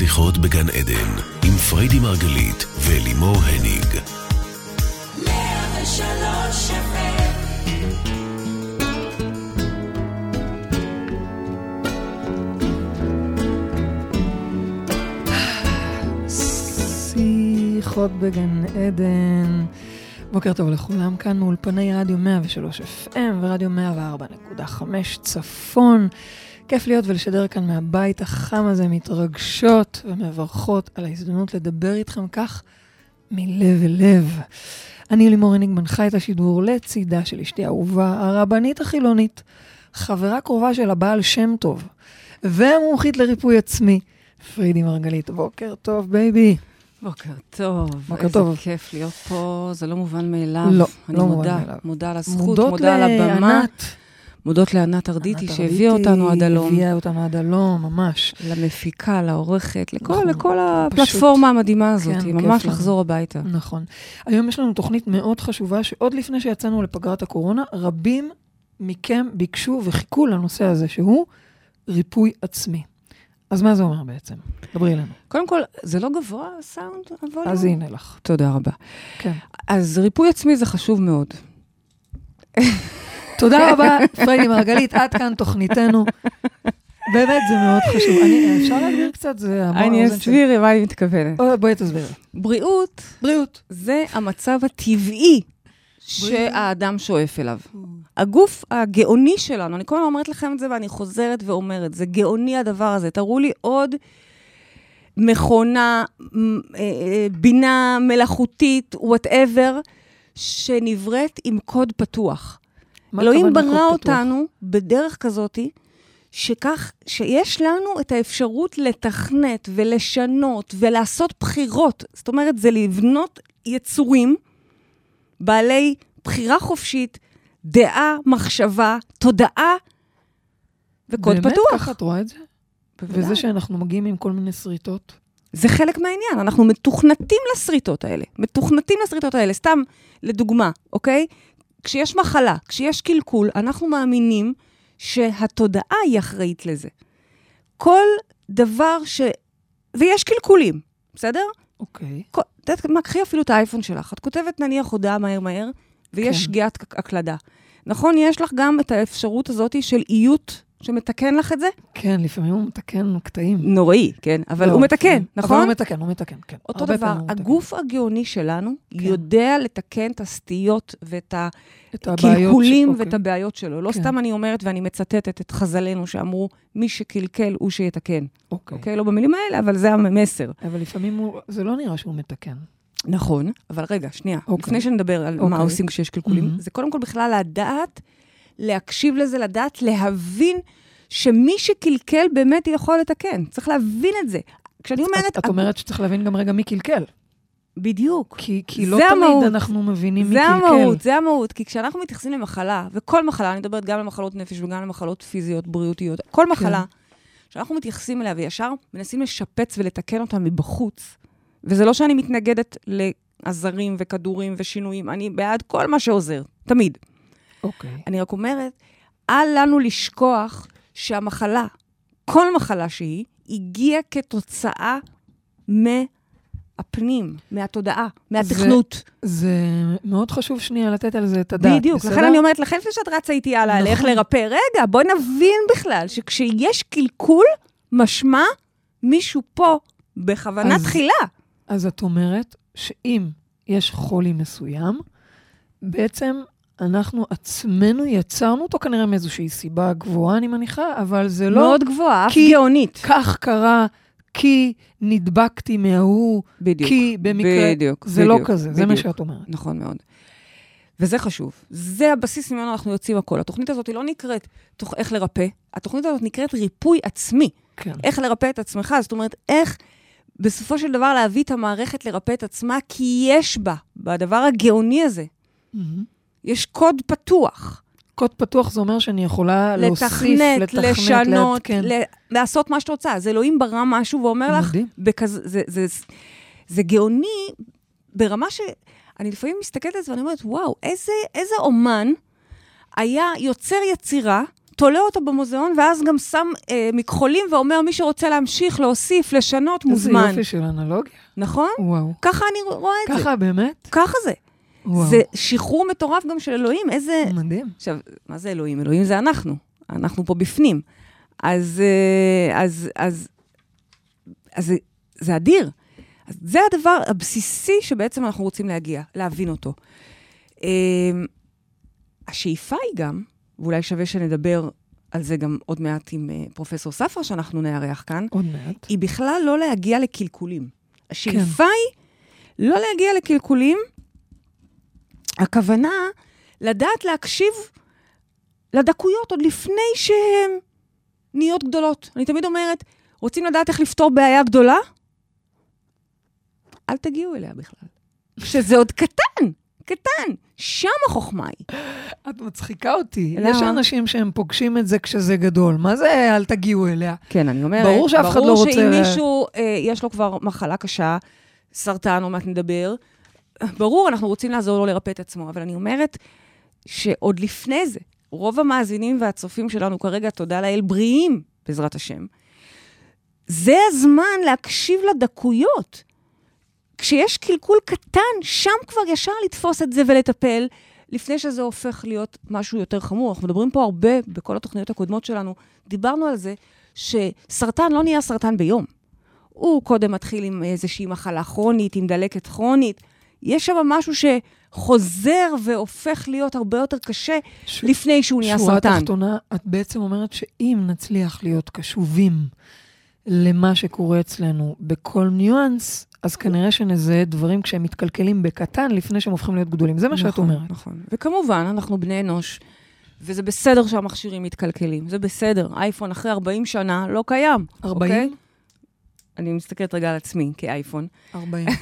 שיחות בגן עדן, עם פריידי מרגלית ולימור הניג. שיחות בגן עדן. בוקר טוב לכולם, כאן מאולפני רדיו 103 FM ורדיו 104.5 צפון. כיף להיות ולשדר כאן מהבית החם הזה, מתרגשות ומברכות על ההזדמנות לדבר איתכם כך מלב אל לב. אני לימור הניג מנחה את השידור לצידה של אשתי האהובה, הרבנית החילונית, חברה קרובה של הבעל שם טוב, והמומחית לריפוי עצמי, פרידי מרגלית. בוקר טוב, baby. בוקר טוב. בוקר איזה טוב. איזה כיף להיות פה, זה לא מובן מאליו. לא, אני לא מודה, מובן מאליו. מודה על הזכות, מודות מודה על הבמה. לענת. מודות לענת ארדיטי, שהביאה אותנו עד הלום. הביאה אותנו עד הלום, ממש. למפיקה, לעורכת, לכל, נכון, לכל פשוט- הפלטפורמה המדהימה הזאת, כן, ממש לנו. לחזור הביתה. נכון. היום יש לנו תוכנית מאוד חשובה, שעוד לפני שיצאנו לפגרת הקורונה, רבים מכם ביקשו וחיכו לנושא הזה, שהוא ריפוי עצמי. אז מה זה אומר בעצם? דברי אלינו. קודם כל, זה לא גבוה הסאונד? אז הנה לך. תודה רבה. כן. אז ריפוי עצמי זה חשוב מאוד. תודה רבה, פריידי מרגלית, עד כאן תוכניתנו. באמת, זה מאוד חשוב. אני, אפשר להגביר קצת? זה המון אני. אסביר למה אני מתכוונת. או, בואי תסבירי. בריאות בריאות. זה המצב הטבעי שהאדם שואף אליו. הגוף הגאוני שלנו, אני כל הזמן אומרת לכם את זה ואני חוזרת ואומרת, זה גאוני הדבר הזה. תראו לי עוד מכונה, אה, אה, בינה מלאכותית, וואטאבר, שנבראת עם קוד פתוח. אלוהים ברא? אותנו בדרך כזאתי, שכך, שיש לנו את האפשרות לתכנת ולשנות ולעשות בחירות. זאת אומרת, זה לבנות יצורים בעלי בחירה חופשית, דעה, מחשבה, תודעה וקוד באמת? פתוח. ככה את רואה את זה? בוודאי. וזה שאנחנו מגיעים עם כל מיני שריטות? זה חלק מהעניין, אנחנו מתוכנתים לשריטות האלה. מתוכנתים לשריטות האלה. סתם, לדוגמה, אוקיי? כשיש מחלה, כשיש קלקול, אנחנו מאמינים שהתודעה היא אחראית לזה. כל דבר ש... ויש קלקולים, בסדר? אוקיי. את יודעת מה, קחי אפילו את האייפון שלך. את כותבת נניח הודעה מהר מהר, ויש כן. שגיאת הק- הקלדה. נכון, יש לך גם את האפשרות הזאת של איות שמתקן לך את זה? כן, לפעמים הוא מתקן קטעים. נוראי, כן? אבל לא, הוא מתקן, לפעמים. נכון? אבל הוא מתקן, הוא מתקן, כן. אותו דבר, הוא מתקן. הגוף הגאוני שלנו כן. יודע לתקן את הסטיות ואת הקלקולים ש- ואת אוקיי. הבעיות שלו. לא כן. סתם אני אומרת ואני מצטטת את חז"לינו שאמרו, מי שקלקל הוא שיתקן. אוקיי. אוקיי? לא במילים האלה, אבל זה המסר. אבל לפעמים הוא, זה לא נראה שהוא מתקן. נכון, אבל רגע, שנייה. אוקיי. לפני שנדבר על מה אוקיי. עושים כשיש קלקולים, מהמם. זה קודם כל בכלל לדעת, להקשיב לזה, לדעת, להבין שמי שקלקל באמת יכול לתקן. צריך להבין את זה. כשאני אומרת... את אומרת שצריך להבין גם רגע מי קלקל. בדיוק. כי, כי לא זה תמיד המהות. אנחנו מבינים מי זה קלקל. המהות, זה המהות. כי כשאנחנו מתייחסים למחלה, וכל מחלה, אני מדברת גם למחלות נפש וגם למחלות פיזיות, בריאותיות, כל כן. מחלה, כשאנחנו מתייחסים אליה וישר מנסים לשפץ ולתקן אותה מבחוץ, וזה לא שאני מתנגדת לעזרים וכדורים ושינויים, אני בעד כל מה שעוזר, תמיד. אוקיי. אני רק אומרת, אל לנו לשכוח שהמחלה, כל מחלה שהיא, הגיעה כתוצאה מהפנים, מהתודעה, מהתכנות. זה מאוד חשוב שנייה לתת על זה את הדעת, בדיוק, בסדר? לכן אני אומרת, לכן לפני שאת רצה איתי הלאה, נכון. לרפא, רגע, בואי נבין בכלל שכשיש קלקול, משמע מישהו פה בכוונה אז- תחילה. אז את אומרת שאם יש חולי מסוים, בעצם אנחנו עצמנו יצרנו אותו כנראה מאיזושהי סיבה גבוהה, אני מניחה, אבל זה לא מאוד גבוהה, אף כי- גאונית. כך קרה, כי נדבקתי מההוא, בדיוק. כי במקרה... בדיוק, זה לא בדיוק, כזה, זה מה בדיוק. שאת אומרת. נכון מאוד. וזה חשוב. זה הבסיס ממנו אנחנו יוצאים הכל. התוכנית הזאת היא לא נקראת תוך איך לרפא, התוכנית הזאת נקראת ריפוי עצמי. כן. איך לרפא את עצמך, זאת אומרת, איך בסופו של דבר להביא את המערכת לרפא את עצמה, כי יש בה, בדבר הגאוני הזה, מהמם. יש קוד פתוח. קוד פתוח זה אומר שאני יכולה להוסיף, לתכנת, לתכנת, לשנות, לעדכן. ל- לעשות מה שאת רוצה. אז אלוהים ברא משהו ואומר לך. בכזה, זה, זה, זה גאוני ברמה ש... אני לפעמים מסתכלת על זה ואני אומרת, וואו, איזה, איזה אומן היה יוצר יצירה תולה אותו במוזיאון, ואז גם שם אה, מכחולים ואומר, מי שרוצה להמשיך, להוסיף, לשנות, מוזמן. איזה יופי של אנלוגיה. נכון? וואו. ככה אני רואה את זה. ככה באמת? ככה זה. וואו. זה שחרור מטורף גם של אלוהים, איזה... מדהים. עכשיו, מה זה אלוהים? אלוהים זה אנחנו. אנחנו פה בפנים. אז, אה, אז, אז, אז זה, זה אדיר. אז זה הדבר הבסיסי שבעצם אנחנו רוצים להגיע, להבין אותו. אה, השאיפה היא גם, ואולי שווה שנדבר על זה גם עוד מעט עם אה, פרופסור ספרא, שאנחנו נארח כאן, עוד מעט. היא בכלל לא להגיע לקלקולים. השאיפה היא לא להגיע לקלקולים, הכוונה לדעת להקשיב לדקויות עוד לפני שהן נהיות גדולות. אני תמיד אומרת, רוצים לדעת איך לפתור בעיה גדולה? אל תגיעו אליה בכלל. שזה עוד קטן, קטן. שם החוכמה היא. את מצחיקה אותי. למה? יש אנשים שהם פוגשים את זה כשזה גדול. מה זה אל תגיעו אליה? כן, אני אומרת, ברור שאף אחד לא רוצה- ברור שאם מישהו, אה, יש לו כבר מחלה קשה, סרטן, עוד מעט נדבר, ברור, אנחנו רוצים לעזור לו לרפא את עצמו, אבל אני אומרת שעוד לפני זה, רוב המאזינים והצופים שלנו כרגע, תודה לאל, בריאים, בעזרת השם. זה הזמן להקשיב לדקויות. כשיש קלקול קטן, שם כבר ישר לתפוס את זה ולטפל, לפני שזה הופך להיות משהו יותר חמור. אנחנו מדברים פה הרבה, בכל התוכניות הקודמות שלנו, דיברנו על זה שסרטן לא נהיה סרטן ביום. הוא קודם מתחיל עם איזושהי מחלה כרונית, עם דלקת כרונית. יש שם משהו שחוזר והופך להיות הרבה יותר קשה ש- לפני שהוא נהיה שורה סרטן. תחתונה, את בעצם אומרת שאם נצליח להיות קשובים למה שקורה אצלנו בכל ניואנס, אז כנראה שנזהה דברים כשהם מתקלקלים בקטן לפני שהם הופכים להיות גדולים. זה מה שאת נכון, אומרת. נכון. וכמובן, אנחנו בני אנוש, וזה בסדר שהמכשירים מתקלקלים, זה בסדר. אייפון אחרי 40 שנה לא קיים. 40? אוקיי? אני מסתכלת רגע על עצמי כאייפון. 40.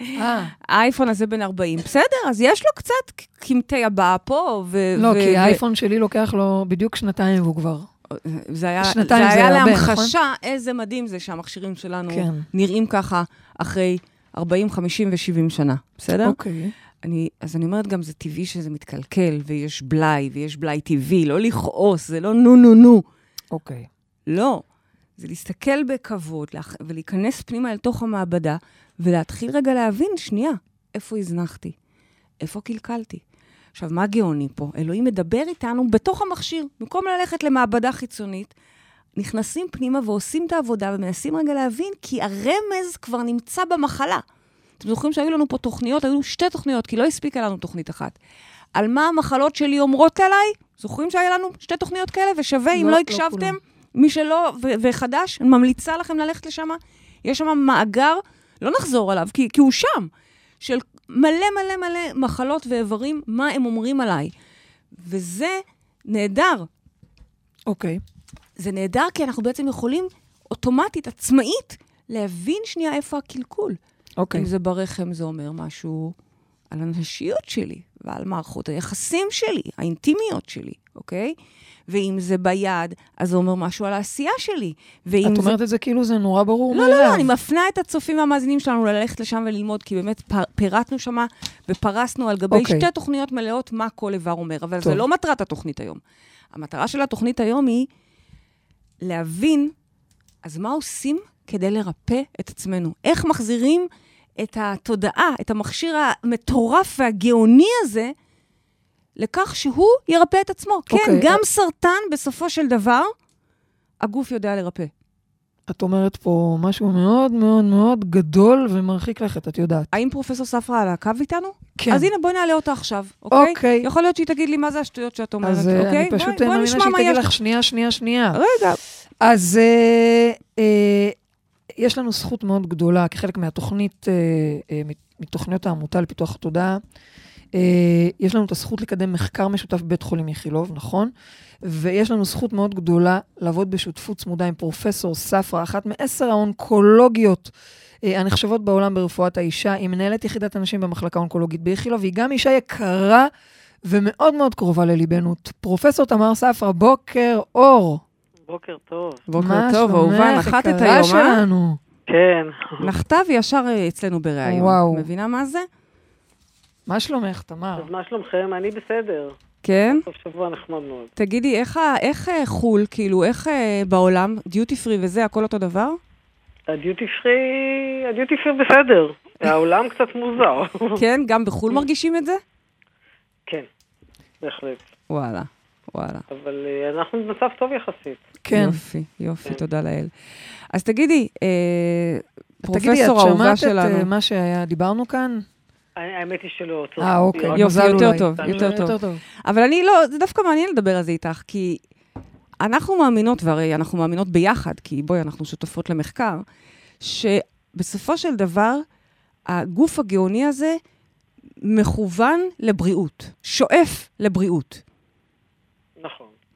אה, האייפון הזה בן 40, בסדר, אז יש לו קצת קמטי הבעה פה, ו... לא, ו- כי ו- האייפון שלי לוקח לו בדיוק שנתיים והוא כבר. זה היה, זה זה היה הרבה, להמחשה איזה מדהים זה שהמכשירים שלנו כן. נראים ככה אחרי 40, 50 ו-70 שנה, בסדר? אוקיי. אני, אז אני אומרת גם, זה טבעי שזה מתקלקל, ויש בלאי, ויש בלאי טבעי, לא לכעוס, זה לא נו נו נו. אוקיי. לא. זה להסתכל בכבוד להכ- ולהיכנס פנימה אל תוך המעבדה, ולהתחיל רגע להבין, שנייה, איפה הזנחתי? איפה קלקלתי? עכשיו, מה גאוני פה? אלוהים מדבר איתנו בתוך המכשיר. במקום ללכת למעבדה חיצונית, נכנסים פנימה ועושים את העבודה ומנסים רגע להבין, כי הרמז כבר נמצא במחלה. אתם זוכרים שהיו לנו פה תוכניות, היו שתי תוכניות, כי לא הספיקה לנו תוכנית אחת. על מה המחלות שלי אומרות עליי? זוכרים שהיה לנו שתי תוכניות כאלה? ושווה, אם לא, לא לא הקשבתם, כולם. מי שלא ו- וחדש, אני ממליצה לכם ללכת לשם. יש שם מאגר, לא נחזור עליו, כי, כי הוא שם, של מלא מלא מלא מחלות ואיברים, מה הם אומרים עליי. וזה נהדר. אוקיי. זה נהדר כי אנחנו בעצם יכולים אוטומטית, עצמאית, להבין שנייה איפה הקלקול. אוקיי. אם זה ברחם, זה אומר משהו על הנשיות שלי ועל מערכות היחסים שלי, האינטימיות שלי, אוקיי? ואם זה ביד, אז זה אומר משהו על העשייה שלי. את זה... אומרת את זה כאילו זה נורא ברור לא, מאליו. לא, לא, אני מפנה את הצופים והמאזינים שלנו ללכת לשם וללמוד, כי באמת פר, פירטנו שם ופרסנו על גבי אוקיי. שתי תוכניות מלאות מה כל איבר אומר, אבל טוב. זה לא מטרת התוכנית היום. המטרה של התוכנית היום היא להבין, אז מה עושים כדי לרפא את עצמנו? איך מחזירים את התודעה, את המכשיר המטורף והגאוני הזה, לכך שהוא ירפא את עצמו. כן, אוקיי, גם אה- סרטן, בסופו של דבר, הגוף יודע לרפא. את אומרת פה משהו מאוד מאוד מאוד גדול ומרחיק לכת, את יודעת. האם פרופסור ספרא על הקו איתנו? כן. אז הנה, בואי נעלה אותה עכשיו, אוקיי? אוקיי. יכול להיות שהיא תגיד לי מה זה השטויות שאת אומרת, אז אה, אוקיי? אני פשוט מאמינה שהיא תגיד לך שנייה, שנייה, שנייה. רגע, אז אה, אה, יש לנו זכות מאוד גדולה, כחלק מהתוכנית, אה, אה, מתוכניות העמותה לפיתוח התודעה, אה, יש לנו את הזכות לקדם מחקר משותף בבית חולים איכילוב, נכון? ויש לנו זכות מאוד גדולה לעבוד בשותפות צמודה עם פרופסור ספרא, אחת מעשר האונקולוגיות הנחשבות בעולם ברפואת האישה. היא מנהלת יחידת הנשים במחלקה האונקולוגית באיכילוב, והיא גם אישה יקרה ומאוד מאוד קרובה לליבנו. פרופסור תמר ספרא, בוקר אור. בוקר טוב. בוקר מה טוב, אהובה, נחתת היום, אה? שלנו. כן, נחתה וישר אה, אצלנו בריאיון. וואו. מבינה מה זה? מה שלומך, תמר? אז מה שלומכם? אני בסדר. כן? סוף שבוע נחמד מאוד. תגידי, איך, איך אה, חו"ל, כאילו, איך אה, בעולם, דיוטי פרי וזה, הכל אותו דבר? הדיוטי פרי, הדיוטי פרי בסדר. העולם קצת מוזר. כן? גם בחו"ל מרגישים את זה? כן, בהחלט. וואלה, וואלה. אבל אה, אנחנו במצב טוב יחסית. כן. יופי, יופי, כן. תודה לאל. אז תגידי, אה, תגידי, את פרופסור אהובה שמעת את אה, שלנו, מה שהיה, דיברנו כאן? האמת היא שלא. אה, אוקיי. רק- יופי, מזל יותר. טוב, יותר טוב. אבל אני לא, זה דווקא מעניין לדבר על זה איתך, כי אנחנו מאמינות, והרי אנחנו מאמינות ביחד, כי בואי, אנחנו שותפות למחקר, שבסופו של דבר, הגוף הגאוני הזה מכוון לבריאות, שואף לבריאות.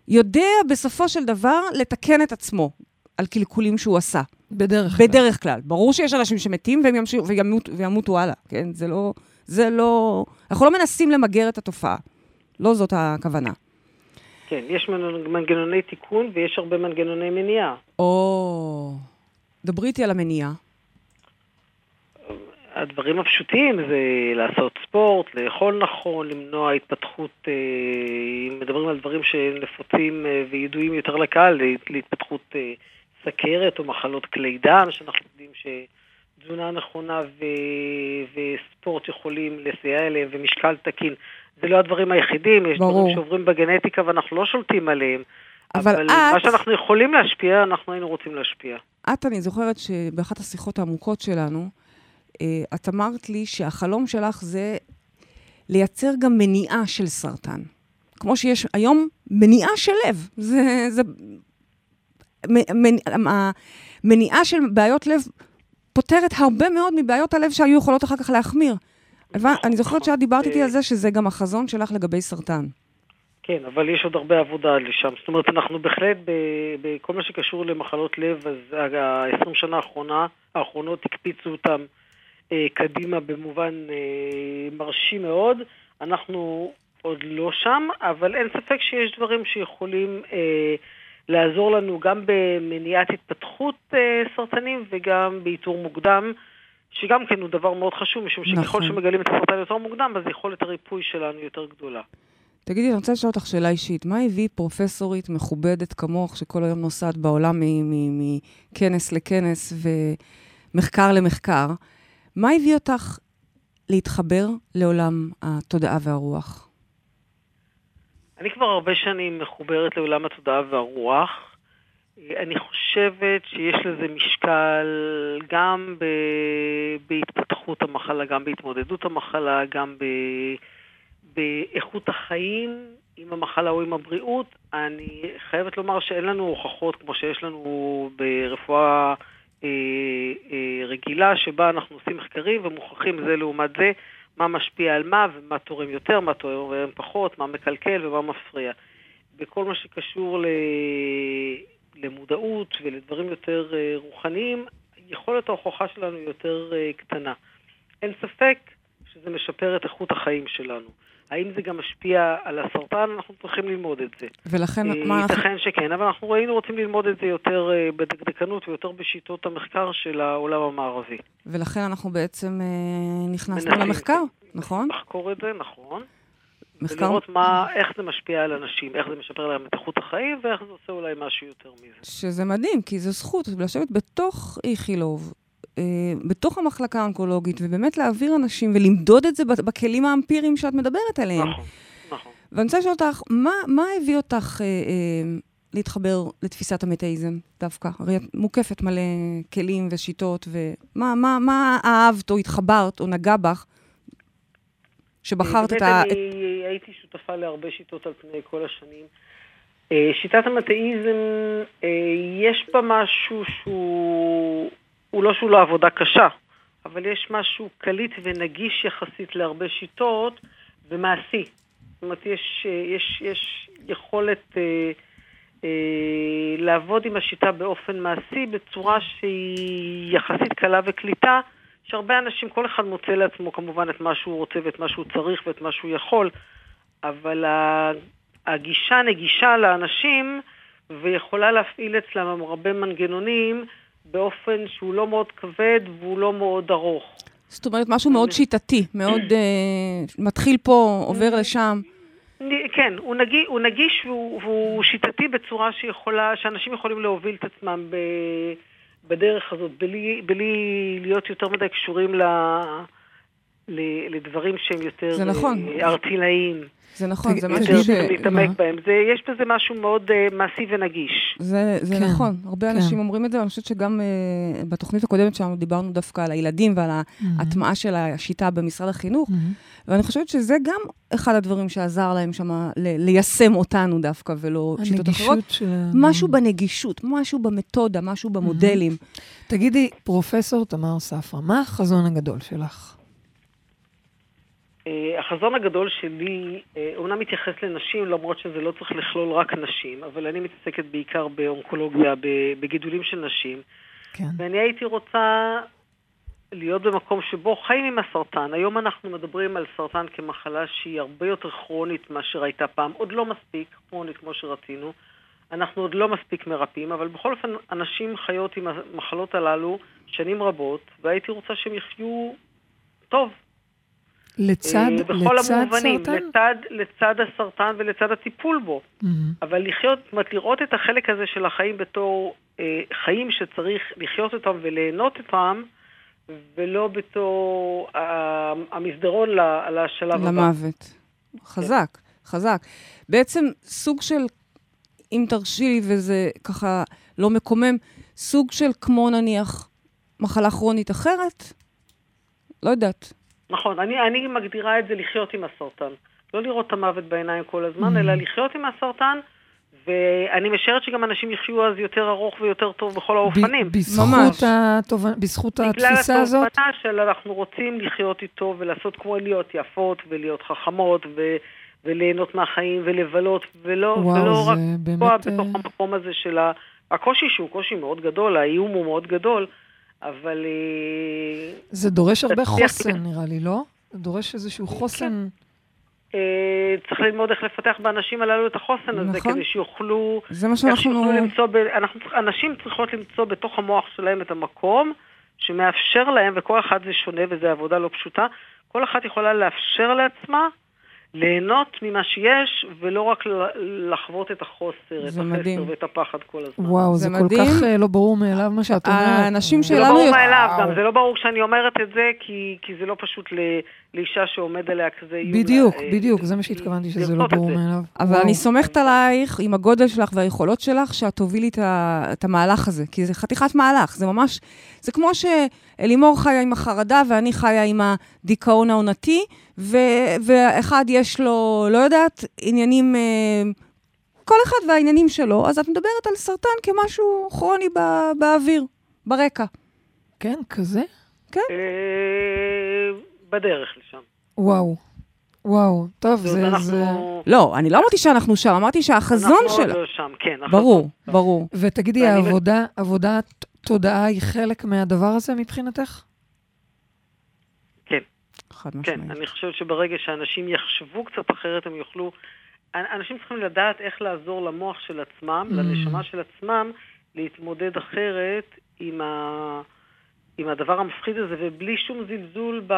יודע בסופו של דבר לתקן את עצמו על קלקולים שהוא עשה, בדרך כלל. בדרך כלל. ברור שיש אנשים שמתים והם ימשיכו, וימות, וימותו הלאה, כן? זה לא, זה לא... אנחנו לא מנסים למגר את התופעה. לא זאת הכוונה. כן, יש מנ- מנגנוני תיקון ויש הרבה מנגנוני מניעה. או... דברי איתי על המניעה. הדברים הפשוטים זה לעשות ספורט, לאכול נכון, למנוע התפתחות, אה, אם מדברים על דברים שנפוצים אה, וידועים יותר לקהל, להת- להתפתחות אה, סכרת או מחלות כלי דם, שאנחנו יודעים שתזונה נכונה ו... וספורט יכולים לסייע אליהם, ומשקל תקין. זה לא הדברים היחידים, יש ברור. דברים שעוברים בגנטיקה ואנחנו לא שולטים עליהם. אבל אבל את- מה שאנחנו יכולים להשפיע, אנחנו היינו רוצים להשפיע. את, אני זוכרת שבאחת השיחות העמוקות שלנו, את אמרת לי שהחלום שלך זה לייצר גם מניעה של סרטן. כמו שיש היום מניעה של לב. זה... זה המניעה של בעיות לב פותרת הרבה מאוד מבעיות הלב שהיו יכולות אחר כך להחמיר. אני זוכרת שאת דיברת איתי על זה שזה גם החזון שלך לגבי סרטן. כן, אבל יש עוד הרבה עבודה לשם. זאת אומרת, אנחנו בהחלט, בכל מה שקשור למחלות לב, אז ה-20 שנה האחרונה, האחרונות הקפיצו אותם אה, קדימה במובן אה, מרשים מאוד. אנחנו עוד לא שם, אבל אין ספק שיש דברים שיכולים אה, לעזור לנו גם במניעת התפתחות אה, סרטנים וגם באיתור מוקדם. שגם כן הוא דבר מאוד חשוב, משום שככל נכון. שמגלים את הסרטן יותר מוקדם, אז יכולת הריפוי שלנו יותר גדולה. תגידי, אני רוצה לשאול אותך שאלה אישית. מה הביא פרופסורית מכובדת כמוך, שכל היום נוסעת בעולם מכנס לכנס ומחקר למחקר, מה הביא אותך להתחבר לעולם התודעה והרוח? אני כבר הרבה שנים מחוברת לעולם התודעה והרוח. אני חושבת שיש לזה משקל גם ב... בהתפתחות המחלה, גם בהתמודדות המחלה, גם ב... באיכות החיים עם המחלה או עם הבריאות. אני חייבת לומר שאין לנו הוכחות כמו שיש לנו ברפואה אה, אה, רגילה, שבה אנחנו עושים מחקרים ומוכחים זה לעומת זה. מה משפיע על מה ומה תורם יותר, מה תורם פחות, מה מקלקל ומה מפריע. בכל מה שקשור. למודעות ולדברים יותר אה, רוחניים, יכולת ההוכחה שלנו יותר אה, קטנה. אין ספק שזה משפר את איכות החיים שלנו. האם זה גם משפיע על הסרטן? אנחנו צריכים ללמוד את זה. ולכן, אה, מה. ייתכן שכן, אבל אנחנו היינו רוצים ללמוד את זה יותר אה, בדקדקנות ויותר בשיטות המחקר של העולם המערבי. ולכן אנחנו בעצם אה, נכנסנו למחקר. נכון? לחקור את זה, נכון. מחקר ולראות מה, איך זה משפיע על אנשים, איך זה משפר להם את איכות החיים, ואיך זה עושה אולי משהו יותר מזה. שזה מדהים, כי זו זכות לשבת בתוך איכילוב, בתוך המחלקה האונקולוגית, ובאמת להעביר אנשים ולמדוד את זה בכלים האמפיריים שאת מדברת עליהם. נכון, נכון. ואני רוצה לשאול אותך, מה, מה הביא אותך אה, אה, להתחבר לתפיסת המטאיזם דווקא? הרי את מוקפת מלא כלים ושיטות, ומה מה, מה אהבת או התחברת או נגע בך, שבחרת את ה... באמת אני הייתי שותפה להרבה שיטות על פני כל השנים. אה, שיטת המטאיזם, אה, יש בה משהו שהוא, הוא לא שהוא לא עבודה קשה, אבל יש משהו קליט ונגיש יחסית להרבה שיטות ומעשי. זאת אומרת, יש, יש, יש יכולת אה, אה, לעבוד עם השיטה באופן מעשי בצורה שהיא יחסית קלה וקליטה, שהרבה אנשים, כל אחד מוצא לעצמו כמובן את מה שהוא רוצה ואת מה שהוא צריך ואת מה שהוא יכול, אבל הגישה נגישה לאנשים ויכולה להפעיל אצלם הרבה מנגנונים באופן שהוא לא מאוד כבד והוא לא מאוד ארוך. זאת אומרת, משהו מאוד שיטתי, מאוד אה, מתחיל פה, עובר לשם. כן, הוא נגיש, הוא נגיש והוא, והוא שיטתי בצורה שיכולה, שאנשים יכולים להוביל את עצמם ב, בדרך הזאת, בלי, בלי להיות יותר מדי קשורים ל, ל, לדברים שהם יותר נכון. אה, ארטילאיים, זה נכון, זה משהו ש... להתעמק? בהם. זה, יש בזה משהו מאוד אה, מעשי ונגיש. זה, זה כן, נכון, הרבה כן. אנשים אומרים את זה, ואני חושבת שגם uh, בתוכנית הקודמת שלנו דיברנו דווקא על הילדים ועל ההטמעה של השיטה במשרד החינוך. ואני חושבת שזה גם אחד הדברים שעזר להם שם ל- ליישם אותנו דווקא, ולא שיטות אחרות. של... משהו בנגישות, משהו במתודה, משהו במודלים. תגידי, פרופסור תמר ספרא, מה החזון הגדול שלך? אה, החזון הגדול שלי, אה, אומנם מתייחס לנשים, למרות שזה לא צריך לכלול רק נשים, אבל אני מתעסקת בעיקר באונקולוגיה, בגידולים של נשים, כן. ואני הייתי רוצה להיות במקום שבו חיים עם הסרטן. היום אנחנו מדברים על סרטן כמחלה שהיא הרבה יותר כרונית מאשר הייתה פעם, עוד לא מספיק כרונית כמו שרצינו. אנחנו עוד לא מספיק מרפאים, אבל בכל אופן, אנשים חיות עם המחלות הללו שנים רבות, והייתי רוצה שהם יחיו טוב, לצד, אה, בכל לצד המובנים, סרטן? לצד, לצד הסרטן ולצד הטיפול בו. מהמם. אבל לחיות, זאת אומרת, לראות את החלק הזה של החיים בתור אה, חיים שצריך לחיות אותם וליהנות אותם, ולא בתור אה, המסדרון ל- לשלב הבא. למוות. חזק, חזק. בעצם סוג של, אם תרשי לי, וזה ככה לא מקומם, סוג של כמו נניח מחלה כרונית אחרת? לא יודעת. נכון, אני, אני מגדירה את זה לחיות עם הסרטן. לא לראות את המוות בעיניים כל הזמן, Mm. אלא לחיות עם הסרטן, ואני משערת שגם אנשים יחיו אז יותר ארוך ויותר טוב בכל האופנים. ב- בזכות, ממש. התובנ... בזכות בגלל התפיסה הזאת? התובנה של אנחנו רוצים לחיות איתו ולעשות כמו להיות יפות ולהיות חכמות ו... וליהנות מהחיים ולבלות, ולא, וואו, ולא רק באמת, אה, בתוך המקום הזה של הקושי שהוא קושי מאוד גדול, האיום הוא מאוד גדול, אבל אה, זה דורש הרבה חוסן, נראה לי, לא? זה דורש איזשהו חוסן. אה, צריך ללמוד איך לפתח באנשים הללו את החוסן הזה, נכון. כדי שיוכלו, זה מה שאנחנו... למצוא, ב, אנחנו, צריכים- אנשים צריכות למצוא בתוך המוח שלהם את המקום שמאפשר להם, וכל אחד זה שונה וזו עבודה לא פשוטה, כל אחת יכולה לאפשר לעצמה ליהנות ממה שיש, ולא רק לחוות את החוסר, את זה החסר מדהים. ואת הפחד כל הזמן. וואו, זה זה כל מדהים. כך אה, לא ברור מאליו מה שאת אומרת. האנשים זה לא שלנו... ברור מאליו, גם. זה לא ברור כשאני אומרת את זה, כי, כי זה לא פשוט ל, לאישה שעומד עליה כזה איום. בדיוק, אה, בדיוק, זה מה שהתכוונתי, שזה לא ברור. מאליו. אבל וואו. אני סומכת עלייך, עם הגודל שלך והיכולות שלך, שאת תובילי את, ה, את המהלך הזה, כי זה חתיכת מהלך, זה ממש, זה כמו שאלימור חיה עם החרדה ואני חיה עם הדיכאון העונתי, ו, ואחד יש לו, לא יודעת, עניינים, אה, כל אחד והעניינים שלו, אז את מדברת על סרטן כמשהו כרוני בא, באוויר, ברקע. כן, כזה? אה, בדרך לשם. וואו. וואו, טוב, זה... זה... לא, אני לא אמרתי שאנחנו שם, אמרתי שהחזון אנחנו עוד שלה... לא שם, כן. ברור, ברור. ותגידי, העבודה, עבודת תודעה היא חלק מהדבר הזה מבחינתך? כן, חד כן. משמעית. אני חושבת שברגע שאנשים יחשבו קצת אחרת, הם יוכלו... אנשים צריכים לדעת איך לעזור למוח של עצמם, Mm. לנשמה של עצמם, להתמודד אחרת עם, ה... עם הדבר המפחיד הזה, ובלי שום זלזול ב...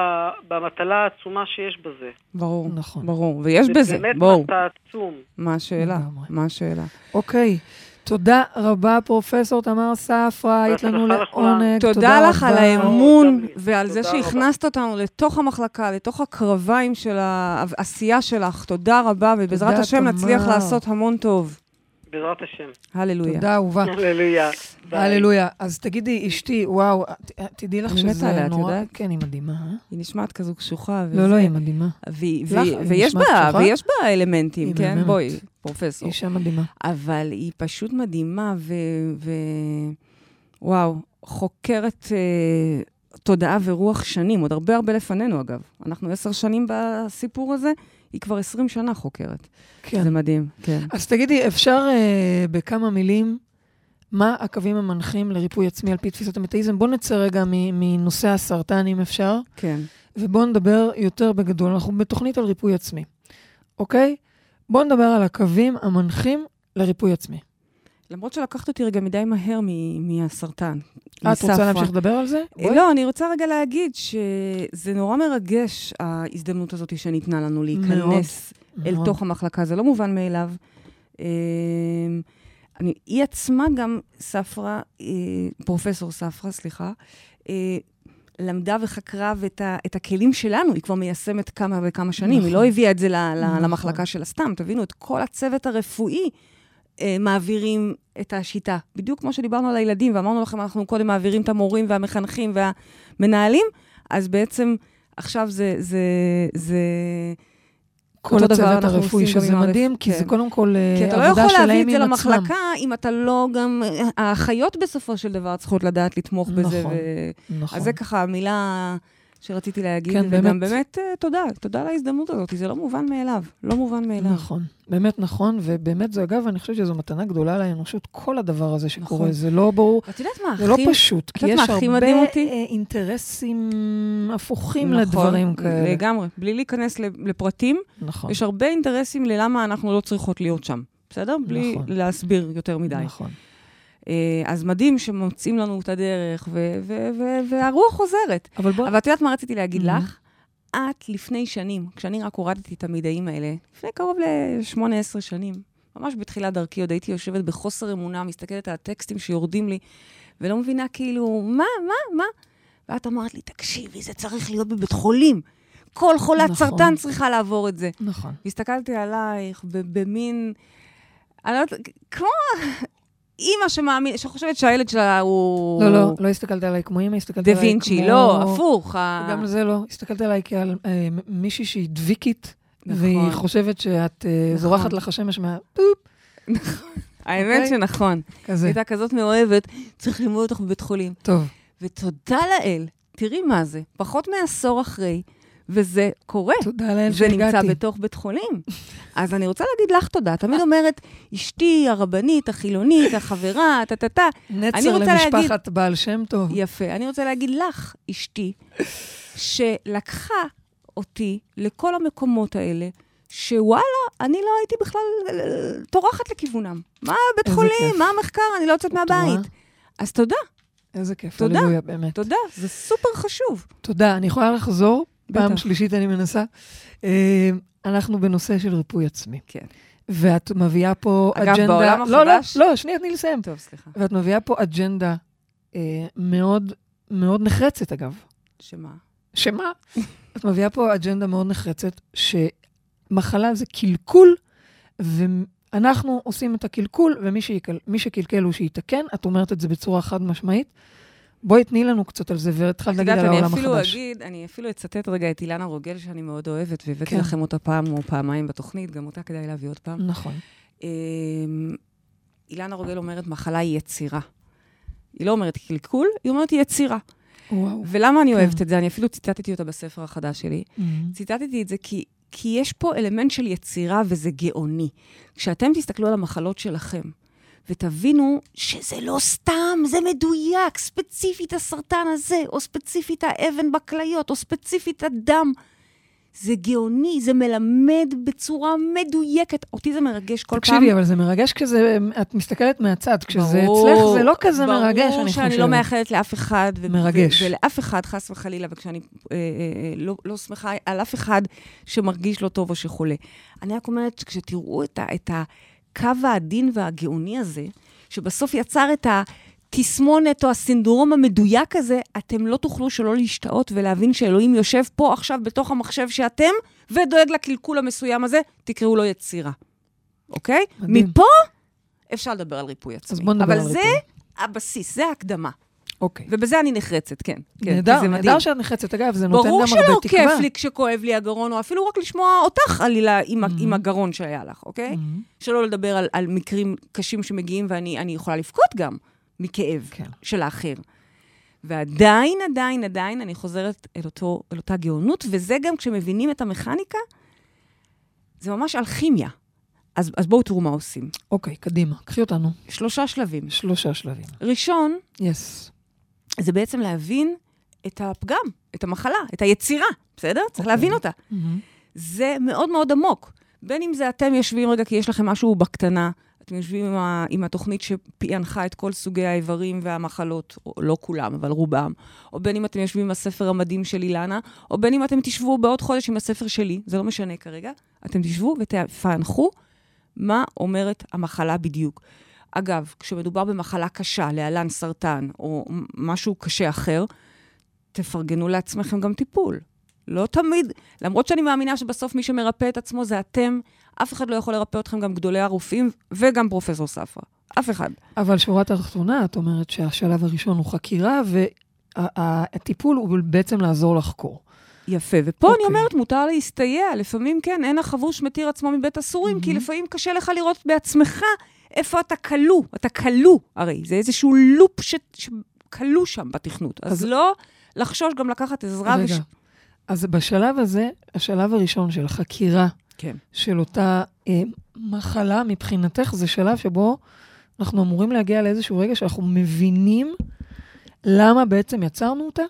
במטלה העצומה שיש בזה. ברור, נכון. ברור. ויש בזה, באמת בואו. מסע עצום. מה השאלה? מה השאלה? אוקיי. תודה רבה, פרופסור תמר ספרא, היית לנו. לעונג. תודה לך על. האמון. ועל זה תודה. שהכנסת אותנו לתוך המחלקה, לתוך הקרביים של העשייה שלך. תודה רבה, ובעזרת תודה, השם נצליח. לעשות המון טוב. בעזרת השם. הללויה. תודה, אהובה. הללויה. הללויה. אז תגידי, אשתי, וואו, תדעי לך אני מתה שזה עליה, את נורא... יודעת? כן, היא מדהימה, אה? היא נשמעת כזו קשוחה. לא. לא, היא מדהימה. היא ויש בה? ויש בה אלמנטים, היא כן? בואי, פרופסור. אישה מדהימה. אבל היא פשוט מדהימה, ו... ו... וואו, חוקרת אה, תודעה ורוח שנים, עוד הרבה הרבה לפנינו, אגב. אנחנו עשר שנים בסיפור הזה, היא כבר עשרים שנה חוקרת. כן. זה מדהים, כן. אז תגידי, אפשר אה, בכמה מילים, מה הקווים המנחים לריפוי עצמי על פי תפיסת המטאיזם? בואו נצא רגע מנושא הסרטן, אם אפשר, כן. ובואו נדבר יותר בגדול. אנחנו בתוכנית על ריפוי עצמי, אוקיי? בואו נדבר על הקווים המנחים לריפוי עצמי. למרות שלקחת אותי רגע מדי מהר מ- מהסרטן. אה, את רוצה. להמשיך לדבר על זה? אה, לא, אני רוצה רגע להגיד שזה נורא מרגש, ההזדמנות הזאת שניתנה לנו להיכנס אל מאוד. תוך המחלקה, זה לא מובן מאליו. אה, אני, היא עצמה גם, ספרה, אה, פרופסור ספרה, סליחה, אה, למדה וחקרה ואת ה, את הכלים שלנו, היא כבר מיישמת כמה וכמה שנים, נכון. היא לא הביאה את זה ל, ל, נכון. למחלקה שלה סתם, תבינו, את כל הצוות הרפואי מעבירים את השיטה. בדיוק כמו שדיברנו על הילדים, ואמרנו לכם, אנחנו קודם מעבירים את המורים והמחנכים והמנהלים, אז בעצם עכשיו זה... זה, זה כל הצוות הרפואי, שזה עם מדהים, כי כן. זה קודם כל אה, כי אתה לא עבודה יכול להביא שלהם את זה עם עצמם. למחלקה אם אתה לא גם... האחיות בסופו של דבר צריכות לדעת לתמוך בזה. נכון, ו... נכון. אז זה ככה המילה שרציתי להגיד. כן, וגם באמת. באמת אה, תודה, תודה על ההזדמנות הזאת, זה לא מובן מאליו, לא מובן מאליו. נכון, באמת נכון, ובאמת זה, אגב, אני חושבת שזו מתנה גדולה לאנושות, כל הדבר הזה שקורה, נכון. זה לא ברור, ואת יודעת מה, זה לא הכי- פשוט, כי יש הרבה אותי? אה, אינטרסים הפוכים נכון, לדברים כאלה. לגמרי, בלי להיכנס לפרטים, נכון, יש הרבה אינטרסים ללמה אנחנו לא צריכות להיות שם, בסדר? בלי נכון. להסביר יותר מדי. נכון. אה, אז מדהים שמוצאים לנו את הדרך, ו- ו- ו- והרוח חוזרת. אבל בוא, אבל את יודעת מה רציתי להגיד Mhm. לך? את לפני שנים, כשאני רק הורדתי את המידעים האלה, לפני קרוב ל-18 שנים, ממש בתחילת דרכי, עוד הייתי יושבת בחוסר אמונה, מסתכלת על הטקסטים שיורדים לי, ולא מבינה כאילו, מה, מה, מה? ואת אמרת לי, תקשיבי, זה צריך להיות בבית חולים. כל חולת נכון. סרטן צריכה לעבור את זה. נכון. והסתכלתי עלייך במין... אני לא יודעת, כמו אימא שמאמין, שחושבת שהילד שלה הוא... לא, לא, לא הסתכלת עליי כמו אימא, הסתכלת דה עליי כמו... וינצ'י, לא, הפוך. ה- גם לזה לא, הסתכלת עליי כעל אה, מישהי שהיא דביקית, נכון. והיא חושבת שאת אה, נכון. זורחת לך השמש מה... טופ, האמת אוקיי. שנכון. כזה. הייתה כזאת מאוהבת, צריך ללמוד אותך בבית חולים. טוב, ותודה לאל, תראי מה זה, פחות מעשור אחרי, וזה קורה. תודה לאל זה נמצא שהגעתי. בתוך בית חולים. אז אני רוצה להגיד לך תודה. תמיד אומרת, אשתי, הרבנית, החילונית, החברה, טה-טה-טה. נצר רוצה להגיד- למשפחת בעל שם טוב. יפה. אני רוצה להגיד לך, אשתי, שלקחה אותי לכל המקומות האלה, שוואלה, אני לא הייתי בכלל אה, טורחת לכיוונם. מה בית חולים? כיף. מה המחקר? אני לא יוצאת? מהבית. אז תודה, איזה כיף, תודה. הללויה, באמת. תודה, זה סופר חשוב. תודה. אני יכולה לחזור? פעם. שלישית אני מנסה. אה, אנחנו בנושא של ריפוי עצמי. כן. ואת מביאה פה אגב, אג'נדה... בעולם לא, לא, החדש- לא, שנייה, תני לסיים. טוב, סליחה. ואת מביאה פה אג'נדה אה, מאוד מאוד נחרצת, אגב. שמה? שמה? את מביאה פה אג'נדה מאוד נחרצת, שמחלה זה קלקול, ואנחנו עושים את הקלקול, ומי שיקל, שקלקל הוא שיתקן. את אומרת את זה בצורה חד משמעית. בואי תני לנו קצת על זה, והתחלת את להגיד יודעת, על אני העולם אפילו החדש. אגיד, אני אפילו אצטט רגע את אילנה רוגל, שאני מאוד אוהבת, והבאתי כן. לכם אותה פעם או פעמיים בתוכנית, גם אותה כדאי להביא עוד פעם. נכון. אמ, אילנה רוגל אומרת, מחלה היא יצירה. היא לא אומרת קלקול, היא אומרת יצירה. וואו. ולמה אני כן. אוהבת את זה? אני אפילו ציטטתי אותה בספר החדש שלי. מהמם. ציטטתי את זה כי, כי יש פה אלמנט של יצירה וזה גאוני. כשאתם תסתכלו על המחלות שלכם ותבינו שזה לא סתם, זה מדויק, ספציפית הסרטן הזה, או ספציפית האבן בכליות, או ספציפית הדם. זה גאוני, זה מלמד בצורה מדויקת. אותי זה מרגש כל פעם. תקשיבי, אבל זה מרגש כשזה, את מסתכלת מהצד, כשזה ברור, אצלך זה לא כזה מרגש, אני ברור חושבת. שאני לא מאחלת לאף אחד. ו- מרגש. ו- ולאף אחד, חס וחלילה, וכשאני אה, אה, אה, לא, לא שמחה על אף אחד שמרגיש לא טוב או שחולה. אני רק אומרת שכשתראו את, ה- את הקו העדין והגאוני הזה, שבסוף יצר את התסמונת או הסינדרום המדויק הזה, אתם לא תוכלו שלא להשתאות ולהבין שאלוהים יושב פה עכשיו בתוך המחשב שאתם, ודואג לקלקול המסוים הזה, תקראו לו יצירה. אוקיי? מדהים. מפה אפשר לדבר על ריפוי עצמי. אז בוא נדבר אבל על זה ריפוי. הבסיס, זה ההקדמה. אוקיי. ובזה אני נחרצת, כן. כן, נהדר, מדהים. נהדר שאת נחרצת. אגב, זה נותן ברור גם שלא הרבה תקווה. כיף לי כשכואב לי הגרון, או אפילו רק לשמוע אותך עלילה עם, Mhm. עם הגרון שהיה לך, אוקיי? מהמם. שלא לדבר על, על מקרים קשים שמגיעים, ואני אני יכולה לבכות גם מכאב כן. של האחר. ועדיין, עדיין, עדיין, אני חוזרת אל, אותו, אל אותה גאונות, וזה גם כשמבינים את המכניקה, זה ממש אלכימיה. אז, אז בואו תראו מה עושים. אוקיי, קדימה. קחי אותנו. שלושה שלבים. שלושה שלבים. ראשון, יס. זה בעצם להבין את הפגם, את המחלה, את היצירה, בסדר? צריך אוקיי. להבין אותה. זה מאוד מאוד עמוק. בין אם זה אתם יושבים רגע כי יש לכם משהו בקטנה, אתם יושבים עם, ה, עם התוכנית שפענחה את כל סוגי האיברים והמחלות, או לא כולם, אבל רובם, או בין אם אתם יושבים עם הספר המדהים של אילנה, או בין אם אתם תשבו בעוד חודש עם הספר שלי, זה לא משנה כרגע, אתם תשבו ותפענחו מה אומרת המחלה בדיוק. אגב, כשמדובר במחלה קשה, להלן סרטן, או משהו קשה אחר, תפרגנו לעצמכם גם טיפול. לא תמיד, למרות שאני מאמינה שבסוף מי שמרפא את עצמו זה אתם, אף אחד לא יכול לרפא אתכם, גם גדולי הרופאים וגם פרופסור ספרא. אף אחד. אבל שורה התחתונה, את אומרת שהשלב הראשון הוא חקירה, והטיפול הוא בעצם לעזור לחקור. יפה, ופה okay. אני אוקיי. אומרת, מותר להסתייע. לפעמים כן, אין החבוש מתיר עצמו מבית הסורים, mm-hmm. כי לפעמים קשה לך לראות בעצמך איפה אתה כלוא. אתה כלוא, הרי, זה איזשהו לופ שכלוא שם בתכנות. אז, אז לא לחשוש גם לקחת עזרה. רגע, וש... אז בשלב הזה, השלב הראשון של החקירה כן. של אותה אה, מחלה, מבחינתך, זה שלב שבו אנחנו אמורים להגיע לאיזשהו רגע שאנחנו מבינים למה בעצם יצרנו אותה?